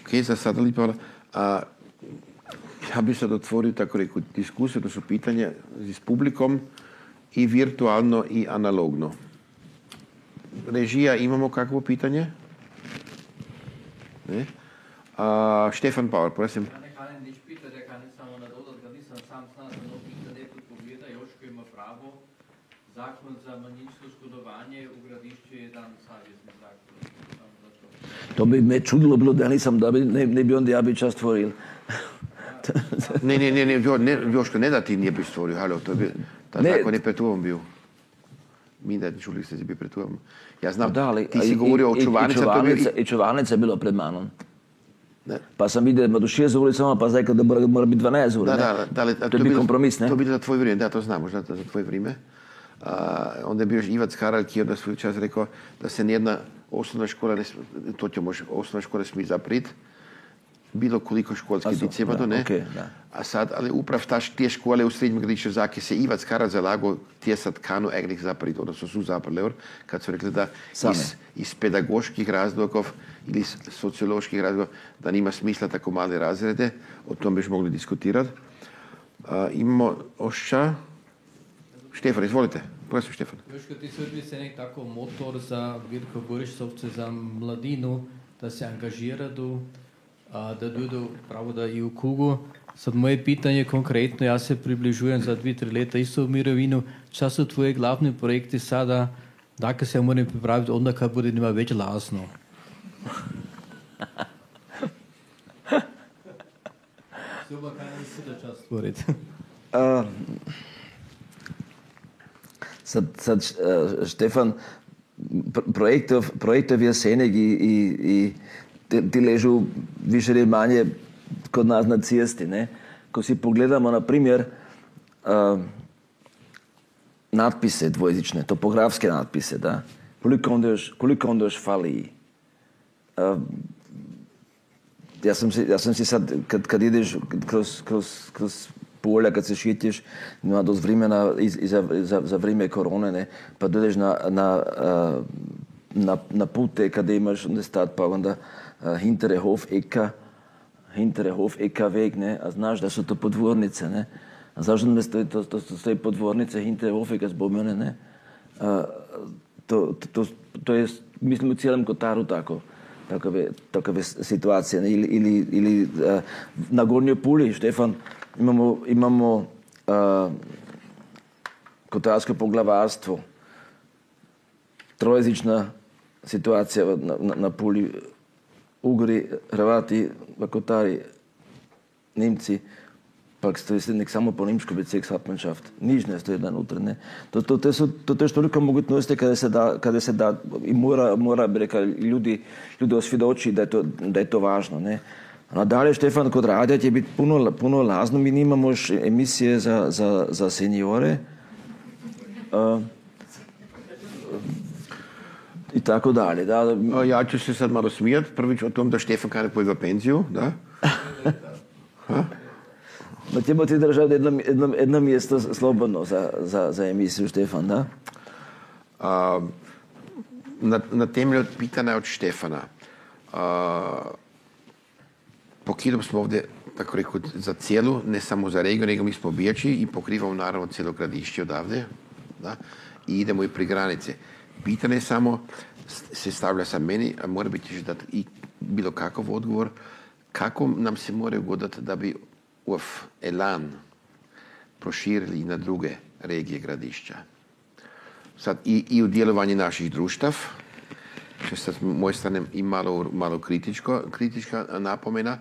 S1: Ok, za sada li pa, a, ja bi sad otvorio tako reku diskusiju, to su pitanja s publikom i virtualno i analogno. Režija, imamo kakvo pitanje? Ne? A, Štefan Power, prosim.
S4: Zakon za manjinsko škodovanje v gradišču je dan savjezni zakon.
S2: To bi me čudilo bilo da nisam, da bi, ne, ne bi onda ja bi čas stvoril.
S1: Ne, ne, ne, ne, Jo- ne, Joško, ne da ti nije bi stvorio, halo, to je bil, ta
S2: Ne.
S1: zakon je pred tobom bil. Mi da čuli ste bil pred tobom. Ja znam,
S2: Da, ali,
S1: ti si
S2: i-
S1: govorio o
S2: i- i
S1: čuvarnici, to bi,
S2: čuvarnica- I čuvarnica je bilo pred manom.
S1: Ne.
S2: Pa sam vidio da ima do 6 uri samo, pa zdaj kad da mora, mora biti 12 uri.
S1: Da,
S2: ne?
S1: da, da, ali, a
S2: to je bio kompromis, ne?
S1: To je bilo za tvoje vrijeme, da, to znam, možda za tvoje vrijeme. A, onda je bio Ivac je onda svoj čas rekao da se nijedna osnovna škola, ne, sm- to će može, osnovna škola smije zaprit, bilo koliko školske
S2: A so,
S1: dice ima
S2: da,
S1: to, ne?
S2: okej, da.
S1: A sad, ali uprav ta, te škole u srednjem gradišću Zake se Ivac Harald zalago te sad kanu eigentlich zaprit, odnosno su zaprli, kad su rekli da iz, iz pedagoških razlogov ili iz socioloških razlogov da nima smisla tako male razrede, o tom bi još mogli diskutirati. A, imamo Ošća. Štefan, izvolite. Prosim, Štefan.
S4: Joško, ti si se nek tako motor za Virko Borišovce, za mladinu, da se angažiraju, a, da dođu pravo da i u kugu. Sad moje pitanje konkretno, ja se približujem za dvi, tri leta isto u mirovinu. Šta su tvoje glavni projekti sada? Dakle se moram pripraviti onda kad bude njima već lasno. Super, kaj ne si da čas stvoriti?
S2: Uh, [laughs] [laughs] Сад, сад Штефан, проектов, проектов ја сенег и, и, и ти, ти лежу више или мање код нас на цијести, не? Ко си погледамо, на пример, надписе двојзичне, топографски надписе, да? Колико ондеш, колико ондеш фали? А, јас сум си, јас сум си сад, кад, кад идеш кроз, кроз, кроз поле, кога се шетиш, но доз време на, и, и за, за, за време корона, не, па дојдеш на, на, на, на, путе каде имаш не стат, па онда Хинтерехов, Ека, Хинтерехов, Ека век, не, а знаеш да се то подворница, не, а зашто да не стои, то, то, то стои подворница, Хинтерехов, Ека збомене, не, а, то, то, то, то е, мислам целем Котару тако такава, такава ситуација. Или, или, или а, на горниот пули, Штефан, uh, imamo, imamo uh, kotarsko poglavarstvo, trojezična situacija na, na, na Puli, Ugri, Hrvati, Kotari, Nemci, pak stoji nek samo po nemško Bezirkshauptmannschaft. Nič ne stoji da noter. Ne. To, to, to, to, to je toliko mogućnosti kada se da, kada se da i mora, mora bi rekao, ljudi, ljudi osvjedoči da je to, da je to važno. Ne. Nadalje, Štefan, kod radija će biti puno, puno lazno. Mi nimamo još emisije za, za, za seniore. Uh, I tako dalje. Da,
S1: A, Ja ću se sad malo smijat. Prvić o tom da Štefan kada poje v penziju, da?
S2: No, ćemo ti držati jedno, jedno, jedno mjesto slobodno za, za, za emisiju, Štefan, da?
S1: A, na, na temelju pitanja od Štefana. Pokidom smo ovdje, tako rekao, za cijelu, ne samo za regiju, nego mi smo bijači i pokrivamo naravno cijelo gradišće odavde. Da? I idemo i pri granice. Pitanje samo s- se stavlja sa meni, a mora biti da i bilo kakav odgovor, kako nam se mora ugodati da bi ov elan proširili na druge regije gradišća. Sad i, i u djelovanju naših društav, što sad moje strane i malo, malo kritičko, kritička napomena,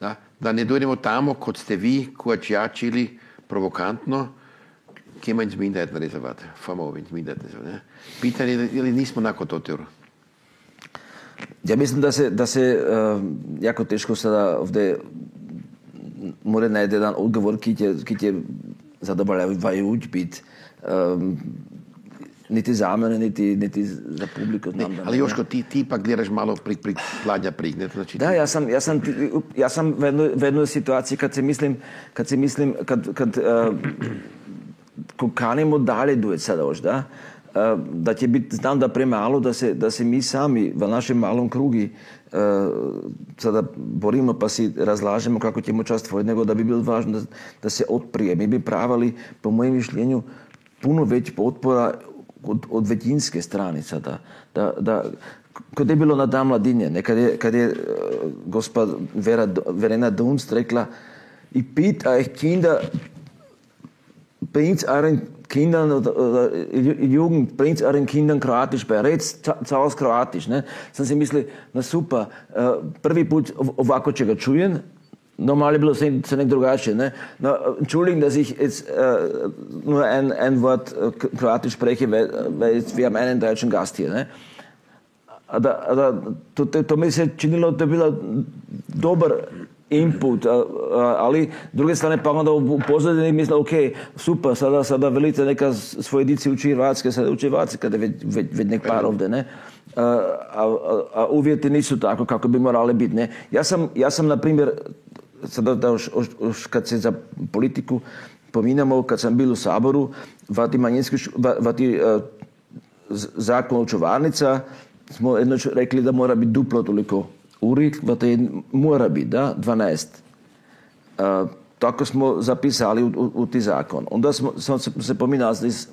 S1: da, da ne dojdemo tamo, kod ste vi, kojačili provokantno, kje manj zmindajat narezavat, famovi zmindajat ne? Pitanje je ili nismo nakon to teoru.
S2: Ja mislim da se, da se uh, jako teško sada ovdje mora najti jedan odgovor, ki će, ki će zadovoljavajuć biti. Um, niti za mene, niti, niti za publiku.
S1: Ne,
S2: da
S1: ali Joško, ti, ti pa gledaš malo pri, pri pladnja prignet. Znači
S2: da, ja sam, ja sam, ja sam v jednoj, v jednoj situaciji, kad se mislim, kad se mislim, kad, kad uh, ko kanimo dalje duet sada još, da, uh, da će biti, znam da premalo, da se, da se mi sami v našem malom krugi uh, sada borimo pa si razlažemo kako ćemo čast tvoj, nego da bi bilo važno da, da se otprije. Mi bi pravali, po mojem mišljenju, puno već potpora od, od većinske strane sada. Da, da, kad je bilo na Dan mladinje, ne, kad je, kad je uh, gospa Vera, Verena Dunst rekla i pit euch Kinder, bringt euren Kindern oder, oder Jugend, bringt euren Kindern kroatisch bei, redz caos kroatisch. Ne? Sam si mislil, na super, uh, prvi put ovako će ga čujem, Normal je bilo se, se nek drugače. Ne? No, Entschuldigung, dass ich jetzt äh, nur ein, ein Wort äh, Kroatisch spreche, weil, weil jetzt, wir haben einen deutschen Gast hier. Ne? Da, da, to, to, mi se činilo da je bila dobar input, ali s druge strane pa onda u pozadini mislim, ok, super, sada, sada velite neka svoje dici uči hrvatske, sada uči hrvatske kada je već, već, nek par ovde, ne? A, a, a, uvjeti nisu tako kako bi morali biti, ne? Ja sam, ja sam na primjer, sada da už, už, už kad se za politiku pominjamo, kad sam bil u Saboru, vati manjinski, vati uh, zakon o čuvarnica, smo jedno rekli da mora biti duplo toliko uri, vati mora biti, da, 12. Uh, tako smo zapisali u, u, u ti zakon. Onda smo, sam se, se pominjal z,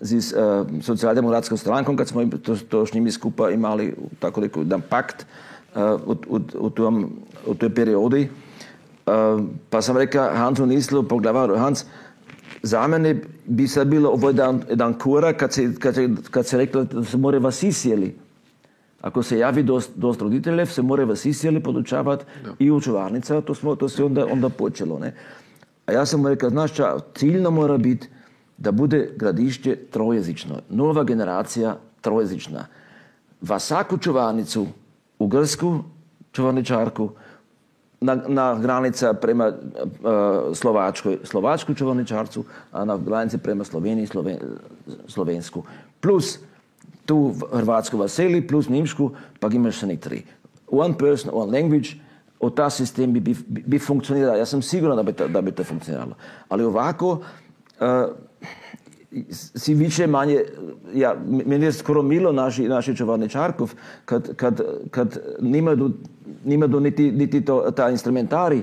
S2: z uh, socialdemokratskom strankom, kad smo to, to s njimi skupa imali tako rekel, jedan pakt uh, u, u, u, tom, u toj periodi. Uh, pa sam rekao Hansu Nislu, pogledavaru, Hans, za mene bi sad bilo ovo jedan, jedan korak kad se, kad, se, kad se reklo da se more vas isjeli. Ako se javi dost, dost roditeljev, se more vas isjeli podučavati i u čuvarnica, to, smo, to se onda, onda počelo. Ne? A ja sam mu rekao, znaš ča, ciljno mora biti da bude gradišće trojezično. Nova generacija trojezična. Vasaku čuvarnicu u Grsku čuvarničarku, na, na granica prema uh, Slovačkoj, Slovačku čuvarničarcu, a na granici prema Sloveniji Sloven, Slovensku. Plus tu Hrvatsku vaseli, plus Nemšku, pa imaš še nek tri. One person, one language, o ta sistem bi, bi, bi funkcionirao. Ja sam siguran da bi, to, da bi to funkcioniralo. Ali ovako, uh, si više manje, ja, meni je skoro milo naši, naši čuvarničarkov, kad, kad, kad nimaju, nimaju niti, niti to, ta instrumentari,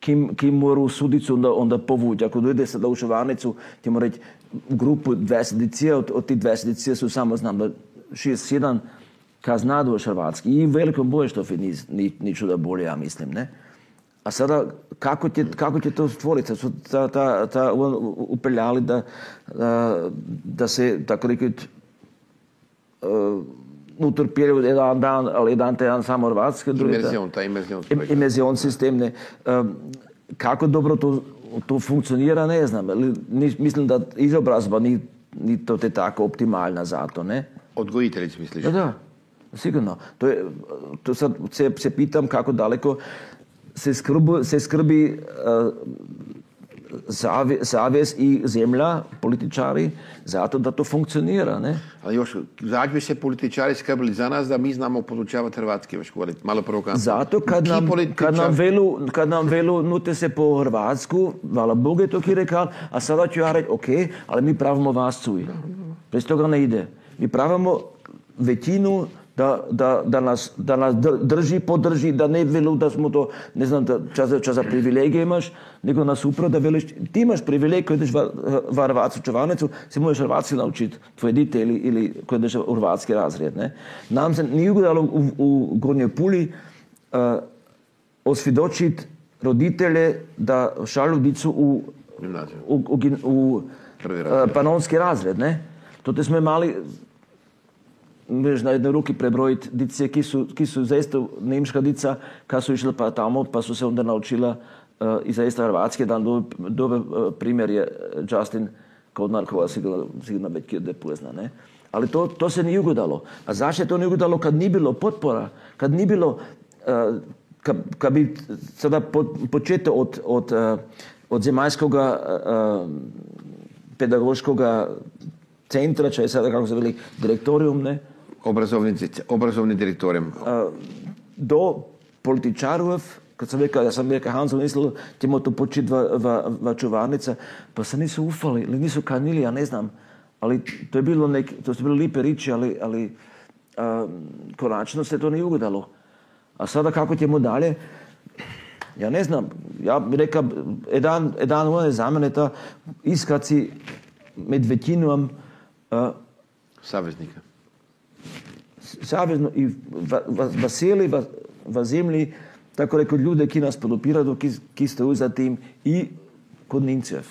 S2: ki, ki mora v sudicu onda, onda povući. Ako dojde sada u čuvarnicu, ti mora reći u grupu 20 edicija, od, od tih 20 edicija su samo, znam, da 6-7 kaznadu hrvatski. I veliko boje što ni, ni, ni čuda bolje, ja mislim, ne? A sada, kako će, kako će to stvoriti? Su ta, ta, ta upeljali da, da, da se, tako reći, uh, utrpjeli jedan dan, ali jedan tjedan samo hrvatski. drugi dan-
S1: Imerzion, ta imerzion.
S2: Im- imerzion sistem, ne. Um, kako dobro to, to funkcionira, ne znam. Ali Mislim da izobrazba ni, ni to te tako optimalna za to, ne?
S1: Odgojiteljic misliš?
S2: Da, da, sigurno. To, je, to sad se, se pitam kako daleko se, skrbu, se skrbi uh, savje, savez i zemlja, političari, zato da to funkcionira, ne?
S1: Ali još, zač bi se političari skrbili za nas da mi znamo podučavati hrvatski v školi. Malo provokantno.
S2: Zato kad nam,
S1: političar-
S2: kad nam velu, kad nam velu nute se po Hrvatsku, hvala Bogu je to ki rekal, a sada ću ja reći, ok, ali mi pravimo vas cuj. Bez toga ne ide. Mi pravimo većinu da, da, da, nas, da nas dr- drži, podrži, da ne velu da smo to, ne znam, da čas, čas za privilegije imaš, nego nas upravo da veliš, ti imaš privilegij, ko ideš v, v Hrvatsku čuvarnicu, se možeš hrvatski naučiti, tvoje dite ili, ili ko ideš u hrvatski razred. Ne? Nam se nije ugodalo u, u Gornjoj Puli, uh, osvjedočiti roditelje da šalju dicu u,
S1: Gimnaziju.
S2: u, u, gin- u
S1: Prvi
S2: eh,
S1: razred.
S2: panonski razred. Ne? To smo imeli Veš, na jednoj ruki prebrojiti dice, ki so, ki so zaista nemška dica, ki so išli pa tamo, pa so se onda naučila uh, i zaista hrvatski. Dan dobar, dobar uh, primjer je Justin Kodnar, koga sigurno, već kje pozna. Ne? Ali to, to se nije ugodalo. A zašto je to nije ugodalo kad nije bilo potpora, kad nije bilo, uh, kad, kad bi sada po, početo od, od, uh, od zemaljskoga uh, pedagoškoga centra, če je sada kako se veli direktorium, ne,
S1: образовни,
S2: образовни директори. До политичарував, кога сам века, ја сам века не мислил, ќе му то почит во, во, во чуварница, па се нису уфали, или нису канили, а не знам. Али тоа е било неки, тоа се било липе речи, али, али а, коначно се тоа не угодало. А сада како ќе му дале, Ја не знам, ја река, едан еден е за мене та, искаци меѓу
S1: веќином,
S2: savezno i v, v, v seli, v, v zemlji, tako rekoč ljude, ki nas podopirajo, ki, ki stojijo za tem i kod Nemcev.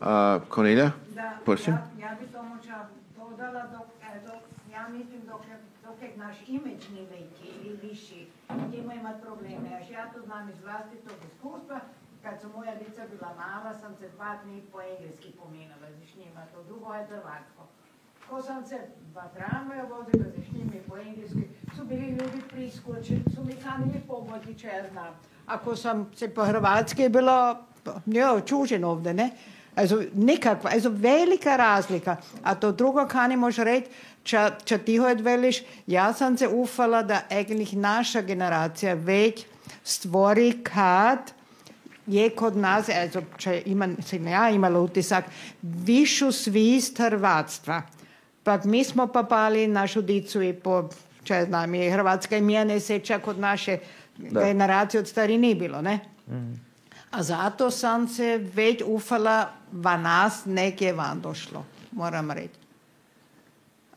S1: A, Cornelia,
S5: Da,
S1: prosim.
S5: ja, ja bi to možda dodala, dok, e, dok, ja mislim dok, dok je naš imidž ni veći ili viši, ćemo imati probleme. Až ja to znam iz vlastitog iskustva, kad su moja djeca bila mala, sam se dva dni po engleski pominala z njima, to drugo je hrvatsko. Ko sam se dva tramvaja vozila z njimi po engleski, su bili ljudi priskočeni, su mi kanili pomoći, če ja znam. Ako sam se po hrvatski bilo, jo, čužen ovdje, ne? Also nikakva, also velika razlika. A to drugo kan moš reći, če, če ti hojt veliš, ja sam se ufala da eigentlich naša generacija već stvori kad je kod nas, also, če ima, sam ja imala utisak, višu svist hrvatstva. Pa mi smo papali našu dicu i po, če znam, i Hrvatska imena ne seća kod naše generacije od stari nije bilo, ne? A zato sam se već ufala, va nas neke van došlo, moram reći.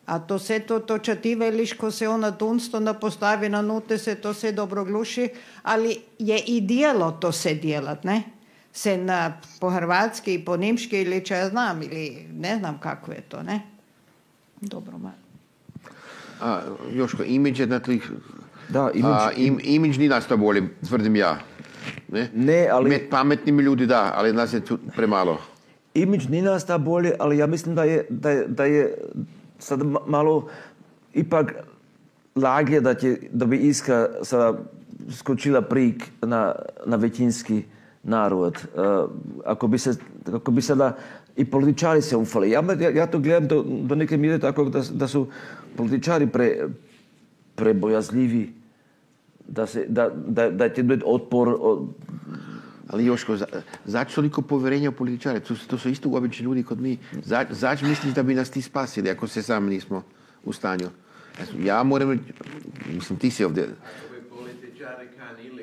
S5: A to se to, to če ti veliš, ko se ona dunst onda postavi na nute, se to se dobro gluši, ali je i dijelo to se djelat, ne? Se na, po hrvatski i po nimški ili če ja znam, ili ne znam kako je to, ne? Dobro, ma.
S1: A, Joško, imidž je na tih...
S2: Da, imidž-
S1: A, im, imidž ni nastao bolje, tvrdim ja. Ne,
S2: Ne, ali-
S1: Med pametnimi ljudi da, ali nas je tu premalo.
S2: Imidž ni nas ta bolje, ali ja mislim da je, da je, da je sad ma- malo ipak laglje da, će, da bi Iska sada skočila prik na, na većinski narod. Uh, ako, bi se, ako bi sada i političari se ufali. Ja, ja, to gledam do, do neke mjere tako da, da su političari pre, prebojazljivi da, se, da, da, da će biti otpor od,
S1: Ali Joško, za, zač toliko povjerenja u političare? To, to su isto obični ljudi kod mi. Zač, zač misliš da bi nas ti spasili ako se sami nismo u stanju? Ja moram, mislim ti si ovdje,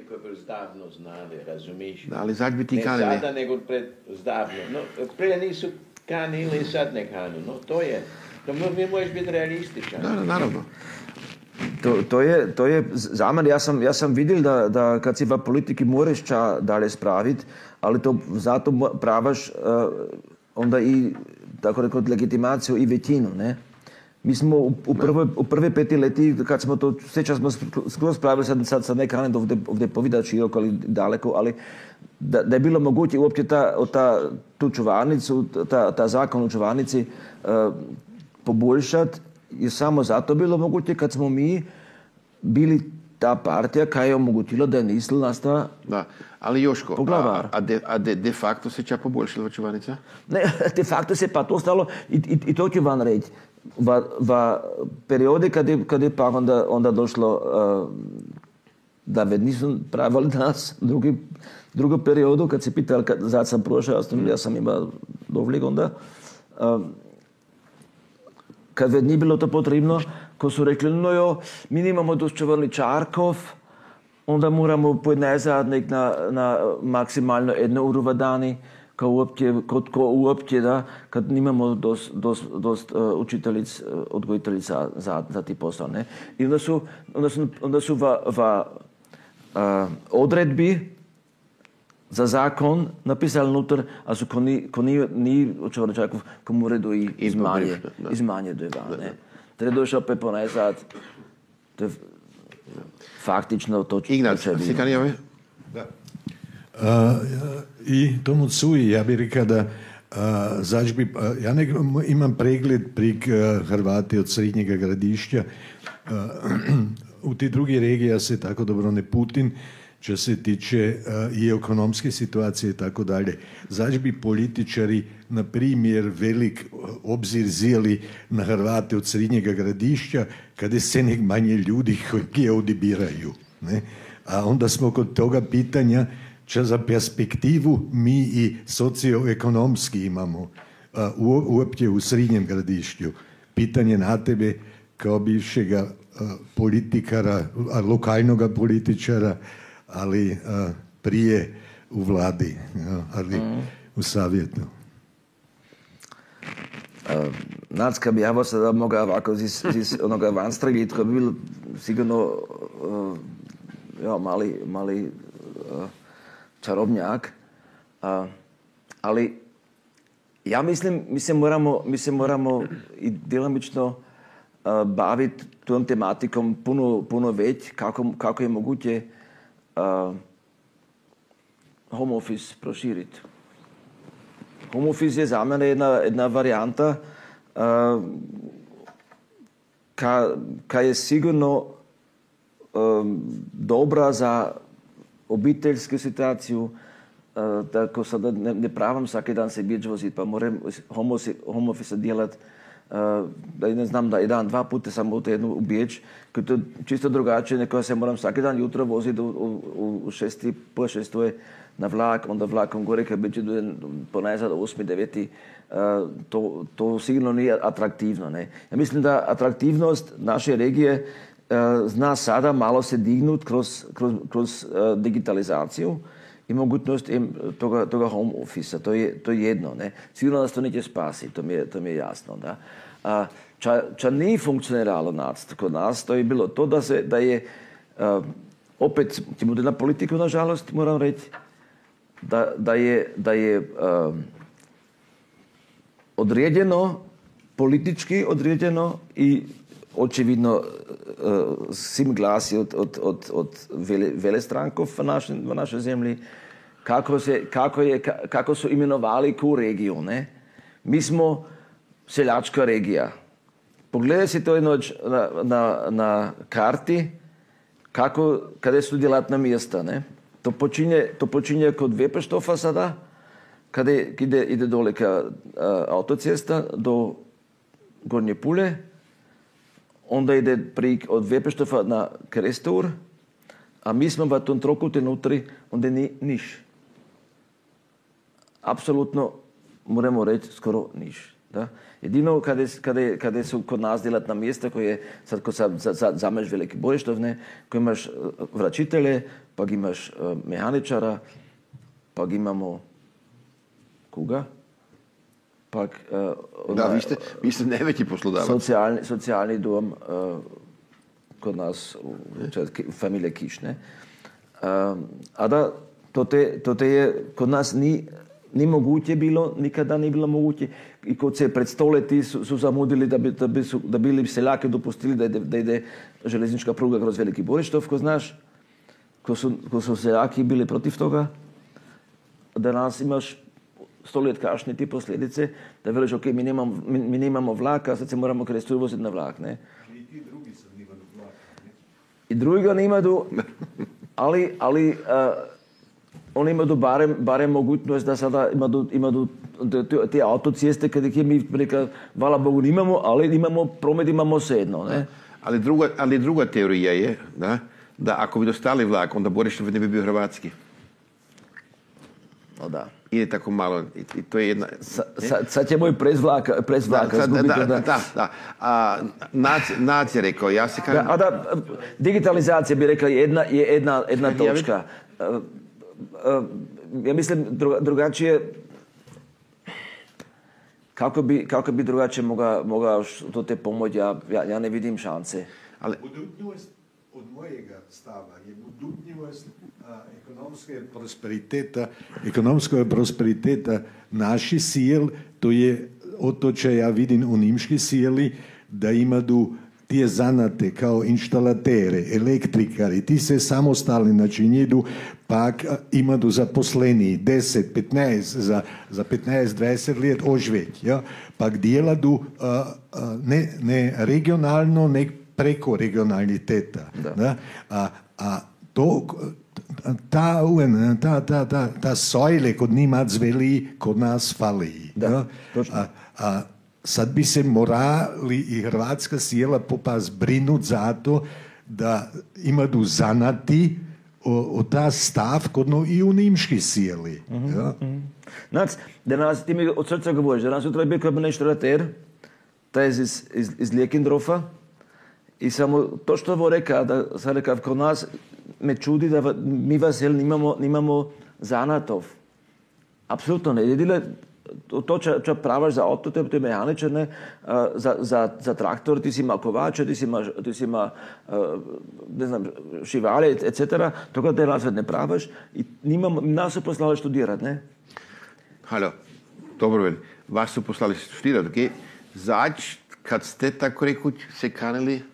S6: Koji zdavno znali, razumiješ?
S1: Da, ali zač bi ti
S6: ne
S1: kanili?
S6: sada, nego pred zdavno. No, prije nisu kanili, sad ne kanu. No, to je. To mi možeš biti realističan.
S1: da, da, naravno.
S2: To, to, je, to je za mene, ja sam, ja sam vidjel da, da kad si v politiki moraš ča dalje spraviti, ali to zato pravaš uh, onda i, tako rekao, legitimaciju i većinu, ne? Mi smo u, u, prvoj, u prve peti leti, kad smo to, sjeća smo sk- skroz spravili, sad, sad, sad ne kanem ovdje, ovdje povidat široko ali daleko, ali da, da je bilo moguće uopće ta, ta, tu čuvarnicu, ta, ta zakon u čuvarnici uh, poboljšati, je samo zato bilo moguće kad smo mi bili ta partija koja je omogućila da je nisl nastava
S1: Da. Ali Joško, a,
S2: Poglavar.
S1: a, de, a de, de facto se ča poboljšala vačuvanica?
S2: Ne, [laughs] de facto se pa to stalo i, i, i to ću vam reći. Va, va periode kad je, kad je pa onda, onda došlo uh, da već nisu pravili nas drugi, drugu periodu kad se pitali kad, zad sam prošao, sam, ja sam imao dovlik onda. Um, kad već nije bilo to potrebno, ko su rekli, no jo, mi nimamo dost čavarničarkov, onda moramo pojeti nazad nek na, na maksimalno jednu uru v dani, uh, као уопќе, код ко уопќе да, кад немамо дос, дос, дос учителиц, одгоителица за, за ти посао, не? И онда су, онда су, онда су ва, ва а, одредби за закон написал нутр, а су кони, кони ни, очевидно
S1: да
S2: човеков, кому редо и измање, да. измање дојва, да, да, не? Тре дојшо
S1: 15,
S2: тој фактично
S1: точно.
S2: Игнат,
S1: се каниме?
S7: Да. I tomu cuji, ja bih rekao da a, zač bi, a, ja nek, imam pregled prik Hrvati od Srednjega gradišća. U ti drugi regija se tako dobro ne putin, čo se tiče i ekonomske situacije i tako dalje. Zač bi političari, na primjer, velik obzir zijeli na Hrvate od Srednjega gradišća, kada se nek manje ljudi [laughs] koji ovdje biraju. Ne? A onda smo kod toga pitanja čo za perspektivu mi i socioekonomski imamo uopće u srednjem gradišću. Pitanje na tebe kao bivšega politikara, a, lokalnoga političara, ali prije u vladi, ali u savjetu.
S2: Nacka bi ja sada mogao ovako iz, onoga van to bi bilo sigurno mali, čarobnjak. Uh, ali ja mislim, mi se moramo, mi se moramo i djelomično uh, baviti tom tematikom puno, puno već, kako, kako je moguće uh, home office proširiti. Home office je za mene jedna, jedna varijanta uh, ka, ka je sigurno um, dobra za obiteljsku situaciju, uh, tako sada ne, ne pravam svaki dan se bječ vozit, pa moram home, office- home office djelat uh, da ne znam da jedan, dva puta sam u tjednu u Biječ, koji to čisto drugačije, nego se moram svaki dan jutro voziti u, u, u šesti, po šestu je na vlak, onda vlakom gore kad biće do ponajzad osmi, deveti, uh, to, to sigurno nije atraktivno. Ne? Ja mislim da atraktivnost naše regije zna sada malo se dignut kroz, kroz, kroz uh, digitalizaciju i mogućnost toga, toga home office To je, to je jedno. Ne? Sigurno nas to neće spasiti, to mi je, to mi je jasno. Da? A, ča, ča nije funkcioniralo kod nas, to je bilo to da, se, da je, uh, opet, ti na politiku, nažalost, moram reći, da, da je, da je um, određeno, politički određeno i očividno uh, svim glasi od, od, od, od vele, velestrankov v, naši, v našoj zemlji, kako, se, kako, je, ka- kako su imenovali ku regiju. Ne? Mi smo seljačka regija. Pogledaj si to jednoč na, na, na karti, kako, kada su djelatna mjesta, ne? To počinje, to počinje kod Vepeštofa sada, kada ide, ide dole ka a, autocesta do Gornje Pule, онда иде при од Вепештов на Крестеур, а ми сме во тон трокуте нутри, онде ни ниш. Апсолутно, моремо реч, скоро ниш. Да? Едино каде, каде, каде се кон нас делат на места, кој е сад кој са, за, за, за, за велики боештовне, кој имаш врачителе, па ги имаш механичара, па ги имамо кога?
S1: пак
S2: uh,
S1: да, вие сте вие сте највеќи
S2: послодавац. Социјални дом uh, код нас фамилија Кишне, а да тоте тоте е код нас ни ни могуќе било, никада не било могуќе. И кога се пред столети су, су замудили да би, да би, су, да били селаки допустили да иде, да иде железничка пруга кроз Велики Бориштов, кој знаш, ко су, ко су селаки били против тога, денас имаш sto let kašnje ti posljedice, da veliš, ok, mi nemamo, mi, mi nemamo vlaka, sad se moramo krestu voziti na vlak, ne? I drugi ga nimaju, ali, ali uh, oni imaju barem, barem mogućnost da sada imaju, imaju te, te- te kada ih mi neka, hvala Bogu nimamo, ali imamo promet, imamo sedno, ne?
S1: Ali druga, ali druga teorija je da, da ako bi dostali vlak, onda Borištov ne bi bio hrvatski.
S2: No da.
S1: Ide tako malo. I, i to je jedna...
S2: Sa, sa, sad ćemo i prez vlaka, prez vlaka
S1: sad, da,
S2: zgubiti,
S1: da, da, da. A, nac, nac je rekao, ja se
S2: Da,
S1: kažem...
S2: a da, digitalizacija bi rekla jedna, je jedna, jedna točka. E, e, Ja mislim druga- drugačije kako bi, kako bi drugačije mogao, to te pomoći, ja, ja, ja ne vidim šanse.
S1: Ali,
S7: Budućnost od mojega stava je budutnjivost ekonomske prosperiteta, ekonomskog prosperiteta naši sijel, to je o če ja vidim u nimški sijeli, da imaju tije zanate kao inštalatere, elektrikari, ti se samostalni načinjedu, pak imaju zaposleni 10, 15, za, za 15, 20 let ožveć, ja? pak djeladu ne, ne regionalno, ne preko regionaliteta. Da. A, a to, ta, ta, ta, ta, ta sojle kod njima zveli, kod nas fali.
S2: Da, točno.
S7: A, a sad bi se morali i hrvatska sjela popas brinut za to da imaju zanati o, o ta stav kod no i u nimški sjeli. Ja?
S2: Znaš, da nas, ti mi od srca govoriš, da nas jutra je bio kabinetštarater, ta je iz, iz, iz Lijekindrofa, И само тоа што во река, да се река кон нас, ме чуди да ми вас ел немамо немамо занатов. Апсолутно не. Едиле тоа че, че правиш за авто, ти механичар механичен, не, за, за, за трактор, ти си макувач, ти си ма, ти си има не знам, шивале, ецетера, Тога те да развед не правиш и немам, нас се послали студират, не?
S1: Хало, добро вели. Вас се послали студират, ке? Зач, кад сте, тако рекуќ, се канели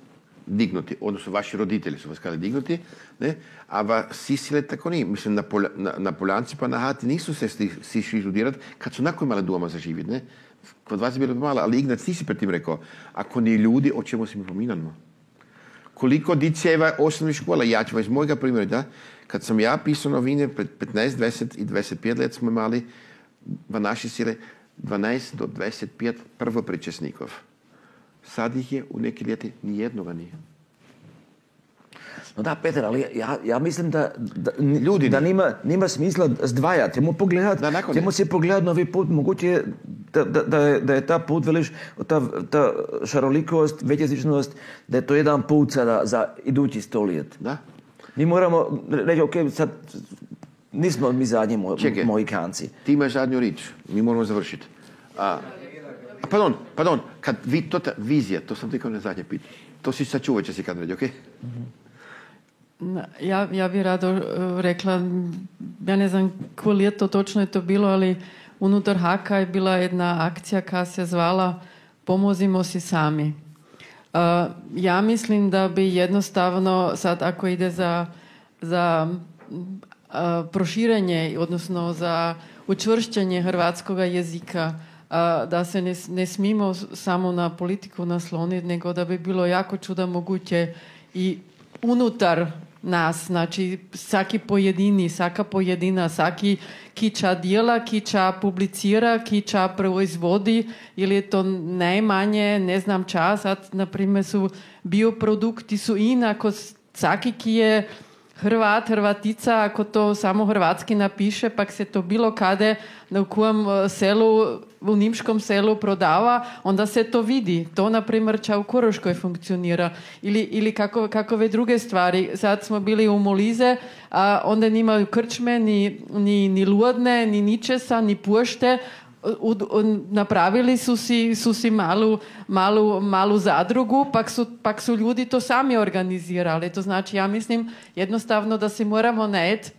S1: dignuti, odnosno vaši roditelji su vas kanili dignuti, ne? a va sisile tako nije. Mislim, na, Polja, na, na Poljanci pa na Hati nisu se sti, si išli študirati kad su nakon imali doma za ne? Kod vas je bilo malo, ali Ignac, ti si pred tim rekao, ako ni ljudi, o čemu si mi pominamo? koliko diceva osnovnih škola, ja ću vam iz mojega primjera, da, kad sam ja pisao novine pred 15, 20 i 25 let smo imali v naši sile 12 do 25 prvopričesnikov. Sad ih je u neki ljeti nijednoga nije.
S2: No da, Peter, ali ja, ja mislim da, da,
S1: Ljudi
S2: da
S1: ni-
S2: nima, nima smisla zdvajati. Temo pogledati,
S1: Da, nakon
S2: temo si novi put. Moguće je da, da, da, je, da je ta put, veliš, ta, ta šarolikost, većjezičnost, da je to jedan put sada za idući sto let.
S1: Da?
S2: Mi moramo reći, ok, sad nismo mi zadnji mo,
S1: Čekaj.
S2: Mohikanci.
S1: Ti imaš zadnju rič, mi moramo završiti. A pardon, pardon, kad vi, to ta vizija, to sam ti na zadnje pitanje. To si sačuvat će si kad reći, ok?
S8: Na- Ja, ja bi rado eh, rekla, ja ne znam koje ljeto točno je to bilo, ali unutar Haka je bila jedna akcija koja se zvala Pomozimo si sami. Uh, ja mislim da bi jednostavno sad ako ide za, za uh, proširenje, odnosno za učvršćenje hrvatskog jezika, uh, da se ne, ne smimo samo na politiku nasloniti, nego da bi bilo jako čuda moguće i unutar nas, znači svaki pojedini, svaka pojedina, svaki kiča dijela, kiča publicira, kiča proizvodi ili je to najmanje, ne znam čas, sad na primjer su bioprodukti su inako, svaki ki je Hrvat, Hrvatica, ako to samo hrvatski napiše, pak se to bilo kade u kojem e, selu, u nimškom selu prodava, onda se to vidi. To, na primjer, ča u Koroškoj funkcionira. Ili, ili kako, kakove druge stvari. Sad smo bili u Molize, a onda nimaju krčme, ni, ni, ni luodne, ni ničesa, ni pušte, u- napravili su si, su si malu, malu, malu zadrugu, pak su, pak su ljudi to sami organizirali. To znači, ja mislim jednostavno da si moramo najet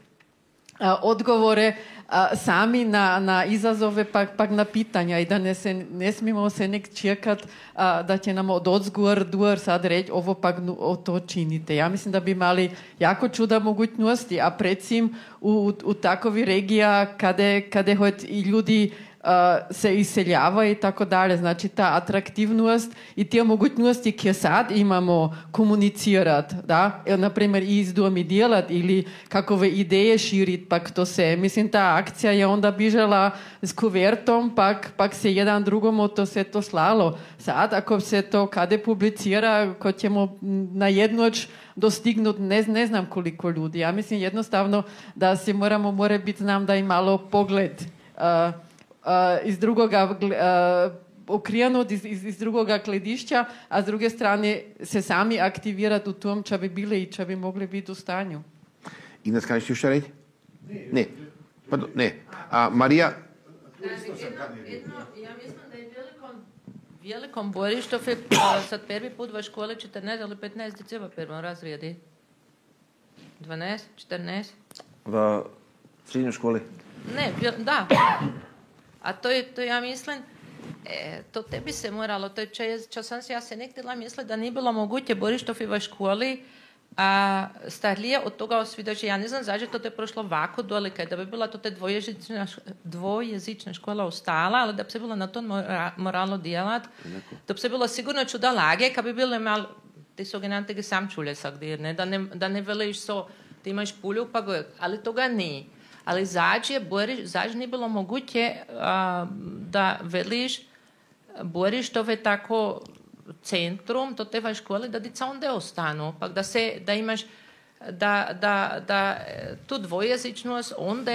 S8: odgovore a, sami na, na izazove, pak, pak na pitanja i da ne, se, ne smijemo se nek čekat a, da će nam od odzgor duar sad reći ovo nu- o to činite. Ja mislim da bi imali jako čuda mogućnosti, a predsim u, u, u takovi regija kade, kade hoj i ljudi se iseljava i tako dalje. Znači ta atraktivnost i te mogućnosti koje sad imamo komunicirati, da, Evo, na primjer i iz domi djelat ili kakove ideje širit, pak to se, mislim ta akcija je onda bižala s kuvertom, pak, pak se jedan drugom to se to slalo. Sad ako se to kade publicira, ko ćemo na jednoć dostignut ne, ne znam koliko ljudi. Ja mislim jednostavno da si moramo, mora biti znam da i malo pogled uh, iz drugoga gle- uh, okrenut iz, iz, iz drugoga gledišća, a s druge strane se sami aktivirati u tom ča bi bili i ča bi mogli biti u stanju.
S1: Kažeš ti još šta reći? Ne. Pardon, ne. A Marija,
S9: ja mislim da je velikom, velikom Borištov je a, sad prvi put v škole 14 ali 15 decembra prvom razredi. 12, 14.
S2: v srednji šoli.
S9: Ne, da. A to je, to ja mislim, e, to tebi se moralo, to je, če, če sem si ja se nekdela mislila, da ni bilo moguće Borištovi školi, a starije od toga osvjedoči. Ja ne znam zašto to je prošlo ovako dolike, da bi bila to te dvojezična, dvojezična škola ostala, ali da bi se bilo na to mora, moralo djelat, da bi se bilo sigurno čuda lage, kad bi bile mal, ti so genante sam čule sagdir, ne, da ne, da ne veliš so, ti imaš pulju pa go, ali toga ni. Ali zađ je, boriš, zađ nije bilo moguće a, da veliš Borištove tako centrum, to te škole, da dica onda ostanu. Pa da se, da imaš, da, da, da tu dvojezičnost onda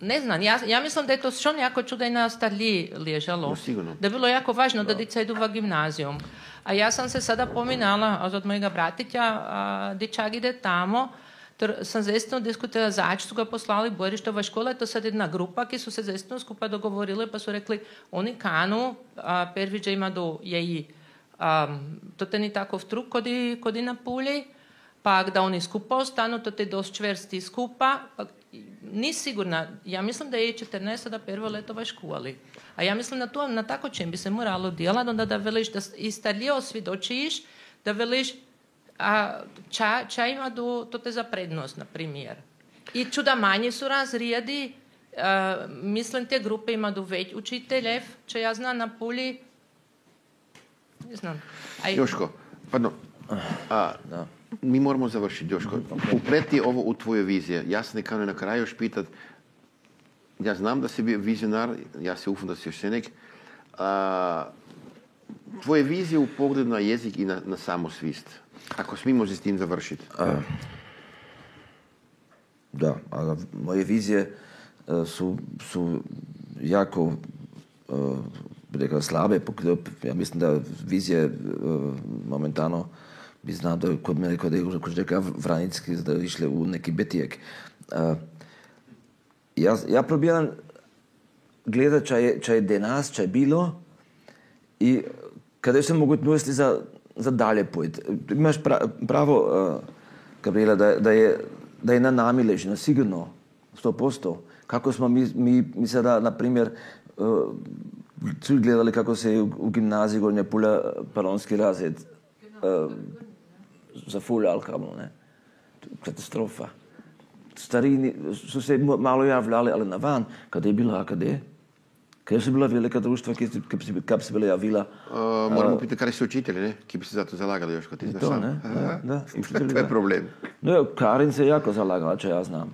S9: ne znam, ja, ja mislim da je to što jako čuda i na starlji ležalo.
S1: No.
S9: Da je bilo jako važno da dica idu v gimnazijum. A ja sam se sada pominala od mojega bratića, a, dičak ide tamo, Ter sam zaistino diskutirala, zač su ga poslali Borištova škola, je to sad jedna grupa, ki su se zaistino skupa dogovorili, pa su rekli, oni kanu, a, perviđa ima do jeji, a, to te ni tako vtruk kodi, kodi na pulji, pa da oni skupa ostanu, to te dost čvrsti skupa, pa ni sigurna, ja mislim da je 14 sada prvo leto v školi. A ja mislim na to, na tako čem bi se moralo djelati, onda da veliš, da i starije osvjedočiš, da veliš, a ča, ča ima do, to te za prednost, na primjer. I čuda manje su razrijedi, a, mislim te grupe ima do već učiteljev, če ja znam na puli, ne znam. Aj,
S1: Joško, pardon. A, Mi moramo završiti, Joško. Upreti ovo u tvoje vizije. Ja se nekako na kraju još pitat, ja znam da si bio vizionar, ja se ufam da si još senek. A, tvoje vizije u pogledu na jezik i na, na samosvist. Ako smimo se s tim završiti.
S2: Da, a moje vizije e, su, su jako bi rekao, slabe. pok- Ja mislim da vizije e, momentano bi znao da kod mene kod je kod reka Vranicki da išle u neki betijek. E, Ja, ja probiram gledati, če je, je denas, če je bilo i kada se mogućnosti za, za dalje pojeti. Imaš pra, pravo, uh, Gabriela, da, da, je, da je na nami ležino, sigurno, 100%. Kako smo mi, mi, mi sada, na primjer, uh, svi gledali kako se u, u gimnaziji Gornja Pulja palonski razred uh, zafuljal, kamo, ne. Katastrofa. Starini su se malo javljali, ali na van, kada je bila AKD, kada su bila velika društva, ki, ki, bi- se bila javila,
S1: A, moramo pitati kada su učitelji, ne? Ki bi se za to zalagali, Joško, ti znaš
S2: to, ne? Da, da, [laughs] učitelji,
S1: to je problem.
S2: No, Karin se jako zalagala, če ja znam.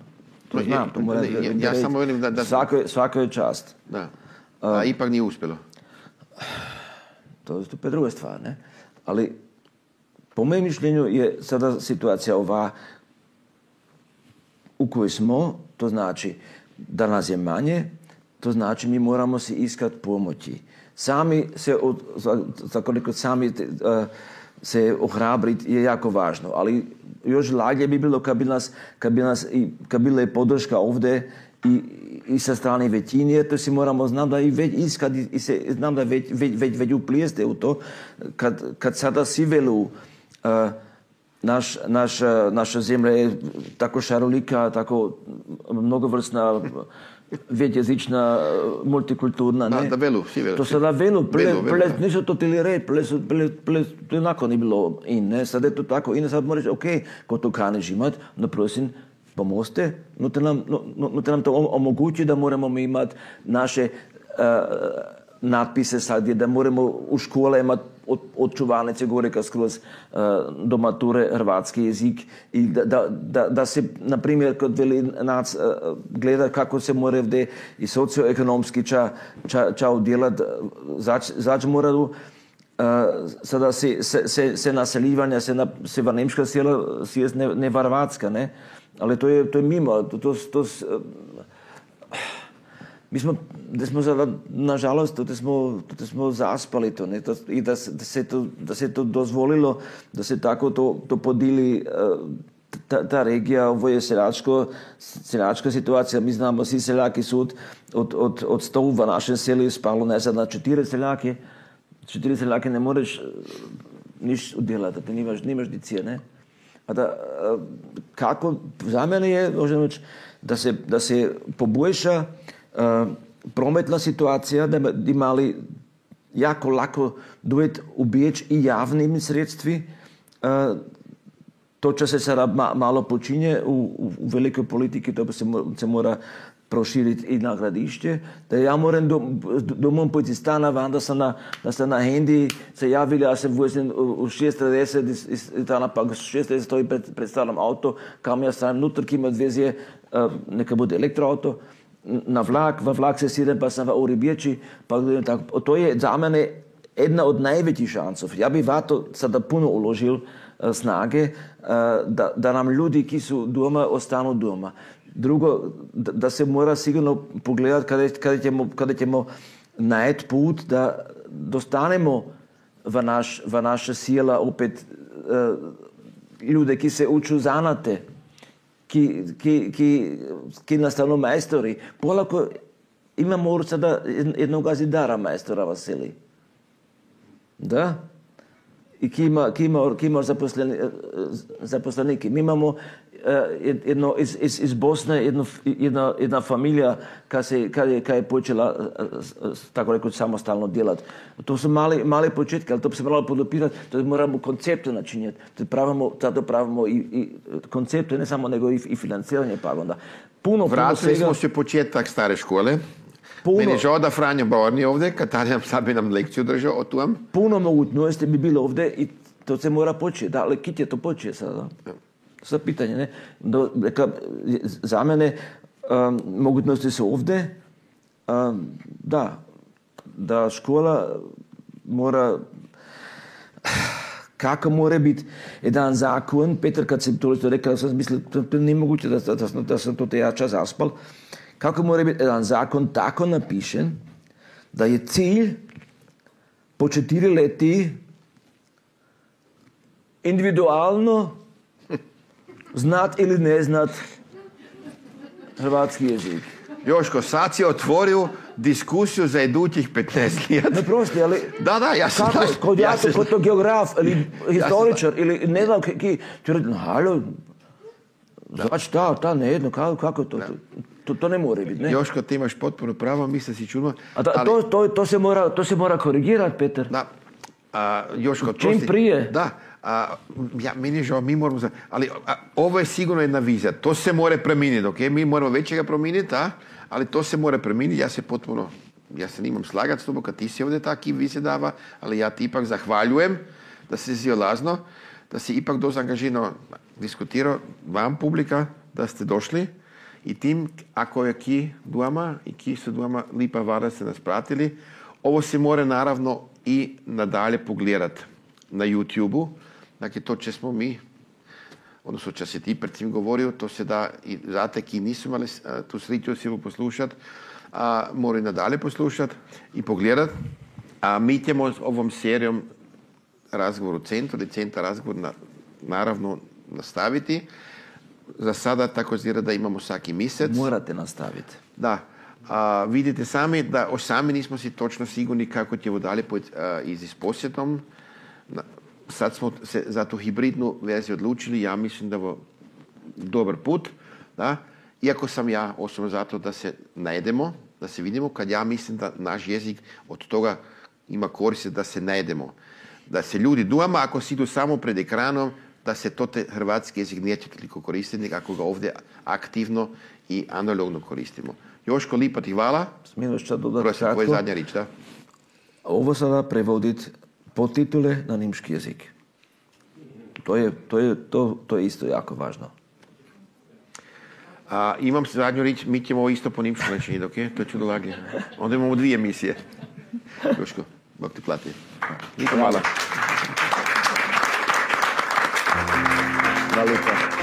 S2: To
S1: No, je-
S2: znam, to moram
S1: ja- samo velim da- da-
S2: Svako, je- svako je čast.
S1: Da. A ipak nije uspjelo.
S2: To je je druga stvar, ne? Ali po mojem mišljenju je sada situacija ova u kojoj smo, to znači da nas je manje, to znači mi moramo si iskat pomoći. Sami se, od, za, koliko sami eh, se ohrabriti je jako važno, ali još lađe bi bilo kad bi nas, kad bi nas i, kad bila je podrška ovdje i, i sa strane većine, to si moramo, znam da i već iskat, i, se, znam da već, već, već, već uplijeste u to, kad, kad sada svi velu, eh, naš, naš, naša zemlja je tako šarolika, tako mnogovrsna, večjezična, multikulturna.
S1: Da,
S2: ne?
S1: da velu, svi velu.
S2: To sada velu, ple,
S1: Velu, velu,
S2: ple,
S1: da.
S2: nisu to tili red, ple, su, ple, ple, to onako ni bilo in, ne? Sad je to tako in sad moraš, ok, ko to kaneš imat, no prosim, pomozite, no te nam, no, no, te nam to om- omogući da moramo mi imat naše uh, natpise sad, je da moramo u škole imati od, od čuvanice gore ka skroz uh, do mature hrvatski jezik i da, da, da, da se, na primjer, kod veli nac uh, gleda kako se mora vde i socioekonomski ča, ča, ča udjelat, zač, zač mora uh, sada se, se, se, se naseljivanja, se, na, se va nemška sjela, si jest ne, ne varvatska, ne? Ali to je, to je mimo, to, to, to, s- mi smo, da smo sada, nažalost, to smo, to smo zaspali to, to, i da, da, se to, da se to dozvolilo, da se tako to, to podili eh, ta, ta regija, ovo je seljačko, seljačka situacija, mi znamo, svi seljaki su od, od, od, od sto v našem selu spalo, ne znam, na četiri seljake, četiri seljake ne moreš eh, niš udjelati, ti nimaš, nimaš dicije, ne? Da, a, kako, za mene je, možemo reći, da se, da se poboljša prometna situacija, da bi imali jako lako dojeti u Beč i javnimi sredstvi. A, to, čo se sada ma, malo počinje u, u, u velikoj politiki, to se, se mora proširiti i na gradišće, da ja moram do, domov pojти stana van, da sam na, da sam na hendi se javili, ja se vozim u 6.30 iz, iz Itana, pa 6.30 stoji pred, pred starom auto, kam ja stavim nutar, ki ima odvezje, uh, neka bude elektroauto, na vlak, v vlak se sidem, pa sam v uri bječi, pa tako. To je za mene jedna od najvećih šansov. Ja bi vato sada puno uložil uh, snage, uh, da, da nam ljudi, ki su doma, ostanu doma. Drugo, da, da se mora sigurno pogledati kada, kada ćemo, kada ćemo najeti put da dostanemo v, naš, v naše sila opet uh, ljude, ki se uču zanate, ki, ki, ki, ki nastanu majstori. Polako imamo sada jednog zidara majstora Vasili. Da? I ki ima, ki ima, ki ima zaposleni, zaposlenike. Mi imamo jedno, iz, iz, iz Bosne jedno, jedna, jedna familija kad, se, kad, je, kad je počela tako rekoć samostalno djelat. To su mali, mali početki, ali to bi se moralo podopirati, to moramo koncepte načinjati. To pravimo, tada pravimo i, i koncepte, ne samo nego i, i financiranje pa onda. Puno,
S1: Vratili
S2: puno
S1: smo se početak stare škole.
S2: Puno.
S1: Meni je žao da Franjo nije ovdje, kad sad bi nam lekciju držao o tom.
S2: puno mogućnosti bi bilo ovdje i to se mora početi. Da, ali kit je to počeo sada. Sad pitanje, ne? Do, neka, za mene um, mogućnosti su ovdje. Um, da, da škola mora kako mora biti jedan zakon, Petar kad sam to rekao, sam mislio, to, to nije moguće da, da, da, da sam to te jača zaspal, kako mora biti jedan zakon tako napišen, da je cilj po četiri leti individualno znat ili ne znat hrvatski jezik.
S1: Joško, sad si otvorio diskusiju za idućih 15 let.
S2: Ne prosti, ali
S1: Da, da, ja se
S2: kako, kod
S1: Ja
S2: ja, kod to geograf ili historičar ili ne znam ki, ti reći, no, halo, znači ta, ta, ne jedno, kako, kako to, to, to ne mora biti, ne?
S1: Joško, ti imaš potpuno pravo, mislim si čudno.
S2: A
S1: ali-
S2: to, to, to, se mora, to se mora korigirati, Peter.
S1: Da. A, Joško, to
S2: Čim prije.
S1: Da. A, ja, meni je žao, mi moramo... Ali a, ovo je sigurno jedna vizija. To se mora promijeniti, ok? Mi moramo većega promijeniti, a? Ali to se mora promijeniti. Ja se potpuno... Ja se nimam slagati s tobom kad ti si ovdje taki vizije dava, ali ja ti ipak zahvaljujem da si si lazno, da si ipak dosta angažirano diskutirao vam publika, da ste došli i tim, ako je ki dvama i ki su dvama lipa vara se nas pratili, ovo se mora naravno i nadalje pogledati na YouTube-u. Dakle, to će smo mi, odnosno če si ti pred tim govorio, to se da i zate, ki nisu imali a, tu sreću si poslušati, a moraju nadalje poslušati i pogledati. A mi ćemo s ovom serijom razgovor u centru ili centar razgovor na, naravno nastaviti. Za sada tako zira da imamo svaki mjesec.
S2: Morate nastaviti.
S1: Da. A, vidite sami da o sami nismo si točno sigurni kako će dalje pojeti i s posjetom. Sad smo se za tu hibridnu verziju odlučili, ja mislim da je dobar put. Da? Iako sam ja osobno zato da se najedemo, da se vidimo, kad ja mislim da naš jezik od toga ima koristi da se najedemo. Da se ljudi doma, ako si idu samo pred ekranom, da se to te hrvatski jezik neće toliko koristiti, ako ga ovdje aktivno i analogno koristimo. Joško, lipa ti hvala.
S2: Smijem još sad dodati kratko.
S1: zadnja rič, da?
S2: Ovo sada prevoditi podtitule na nimški jezik. To je, to je, to, to je isto jako važno.
S1: A imam zadnju rič, mi ćemo ovo isto po nimšku reći, dok je, to ću dolagati. Onda imamo dvije emisije. Joško, Bog ti plati. Niko hvala. Hvala.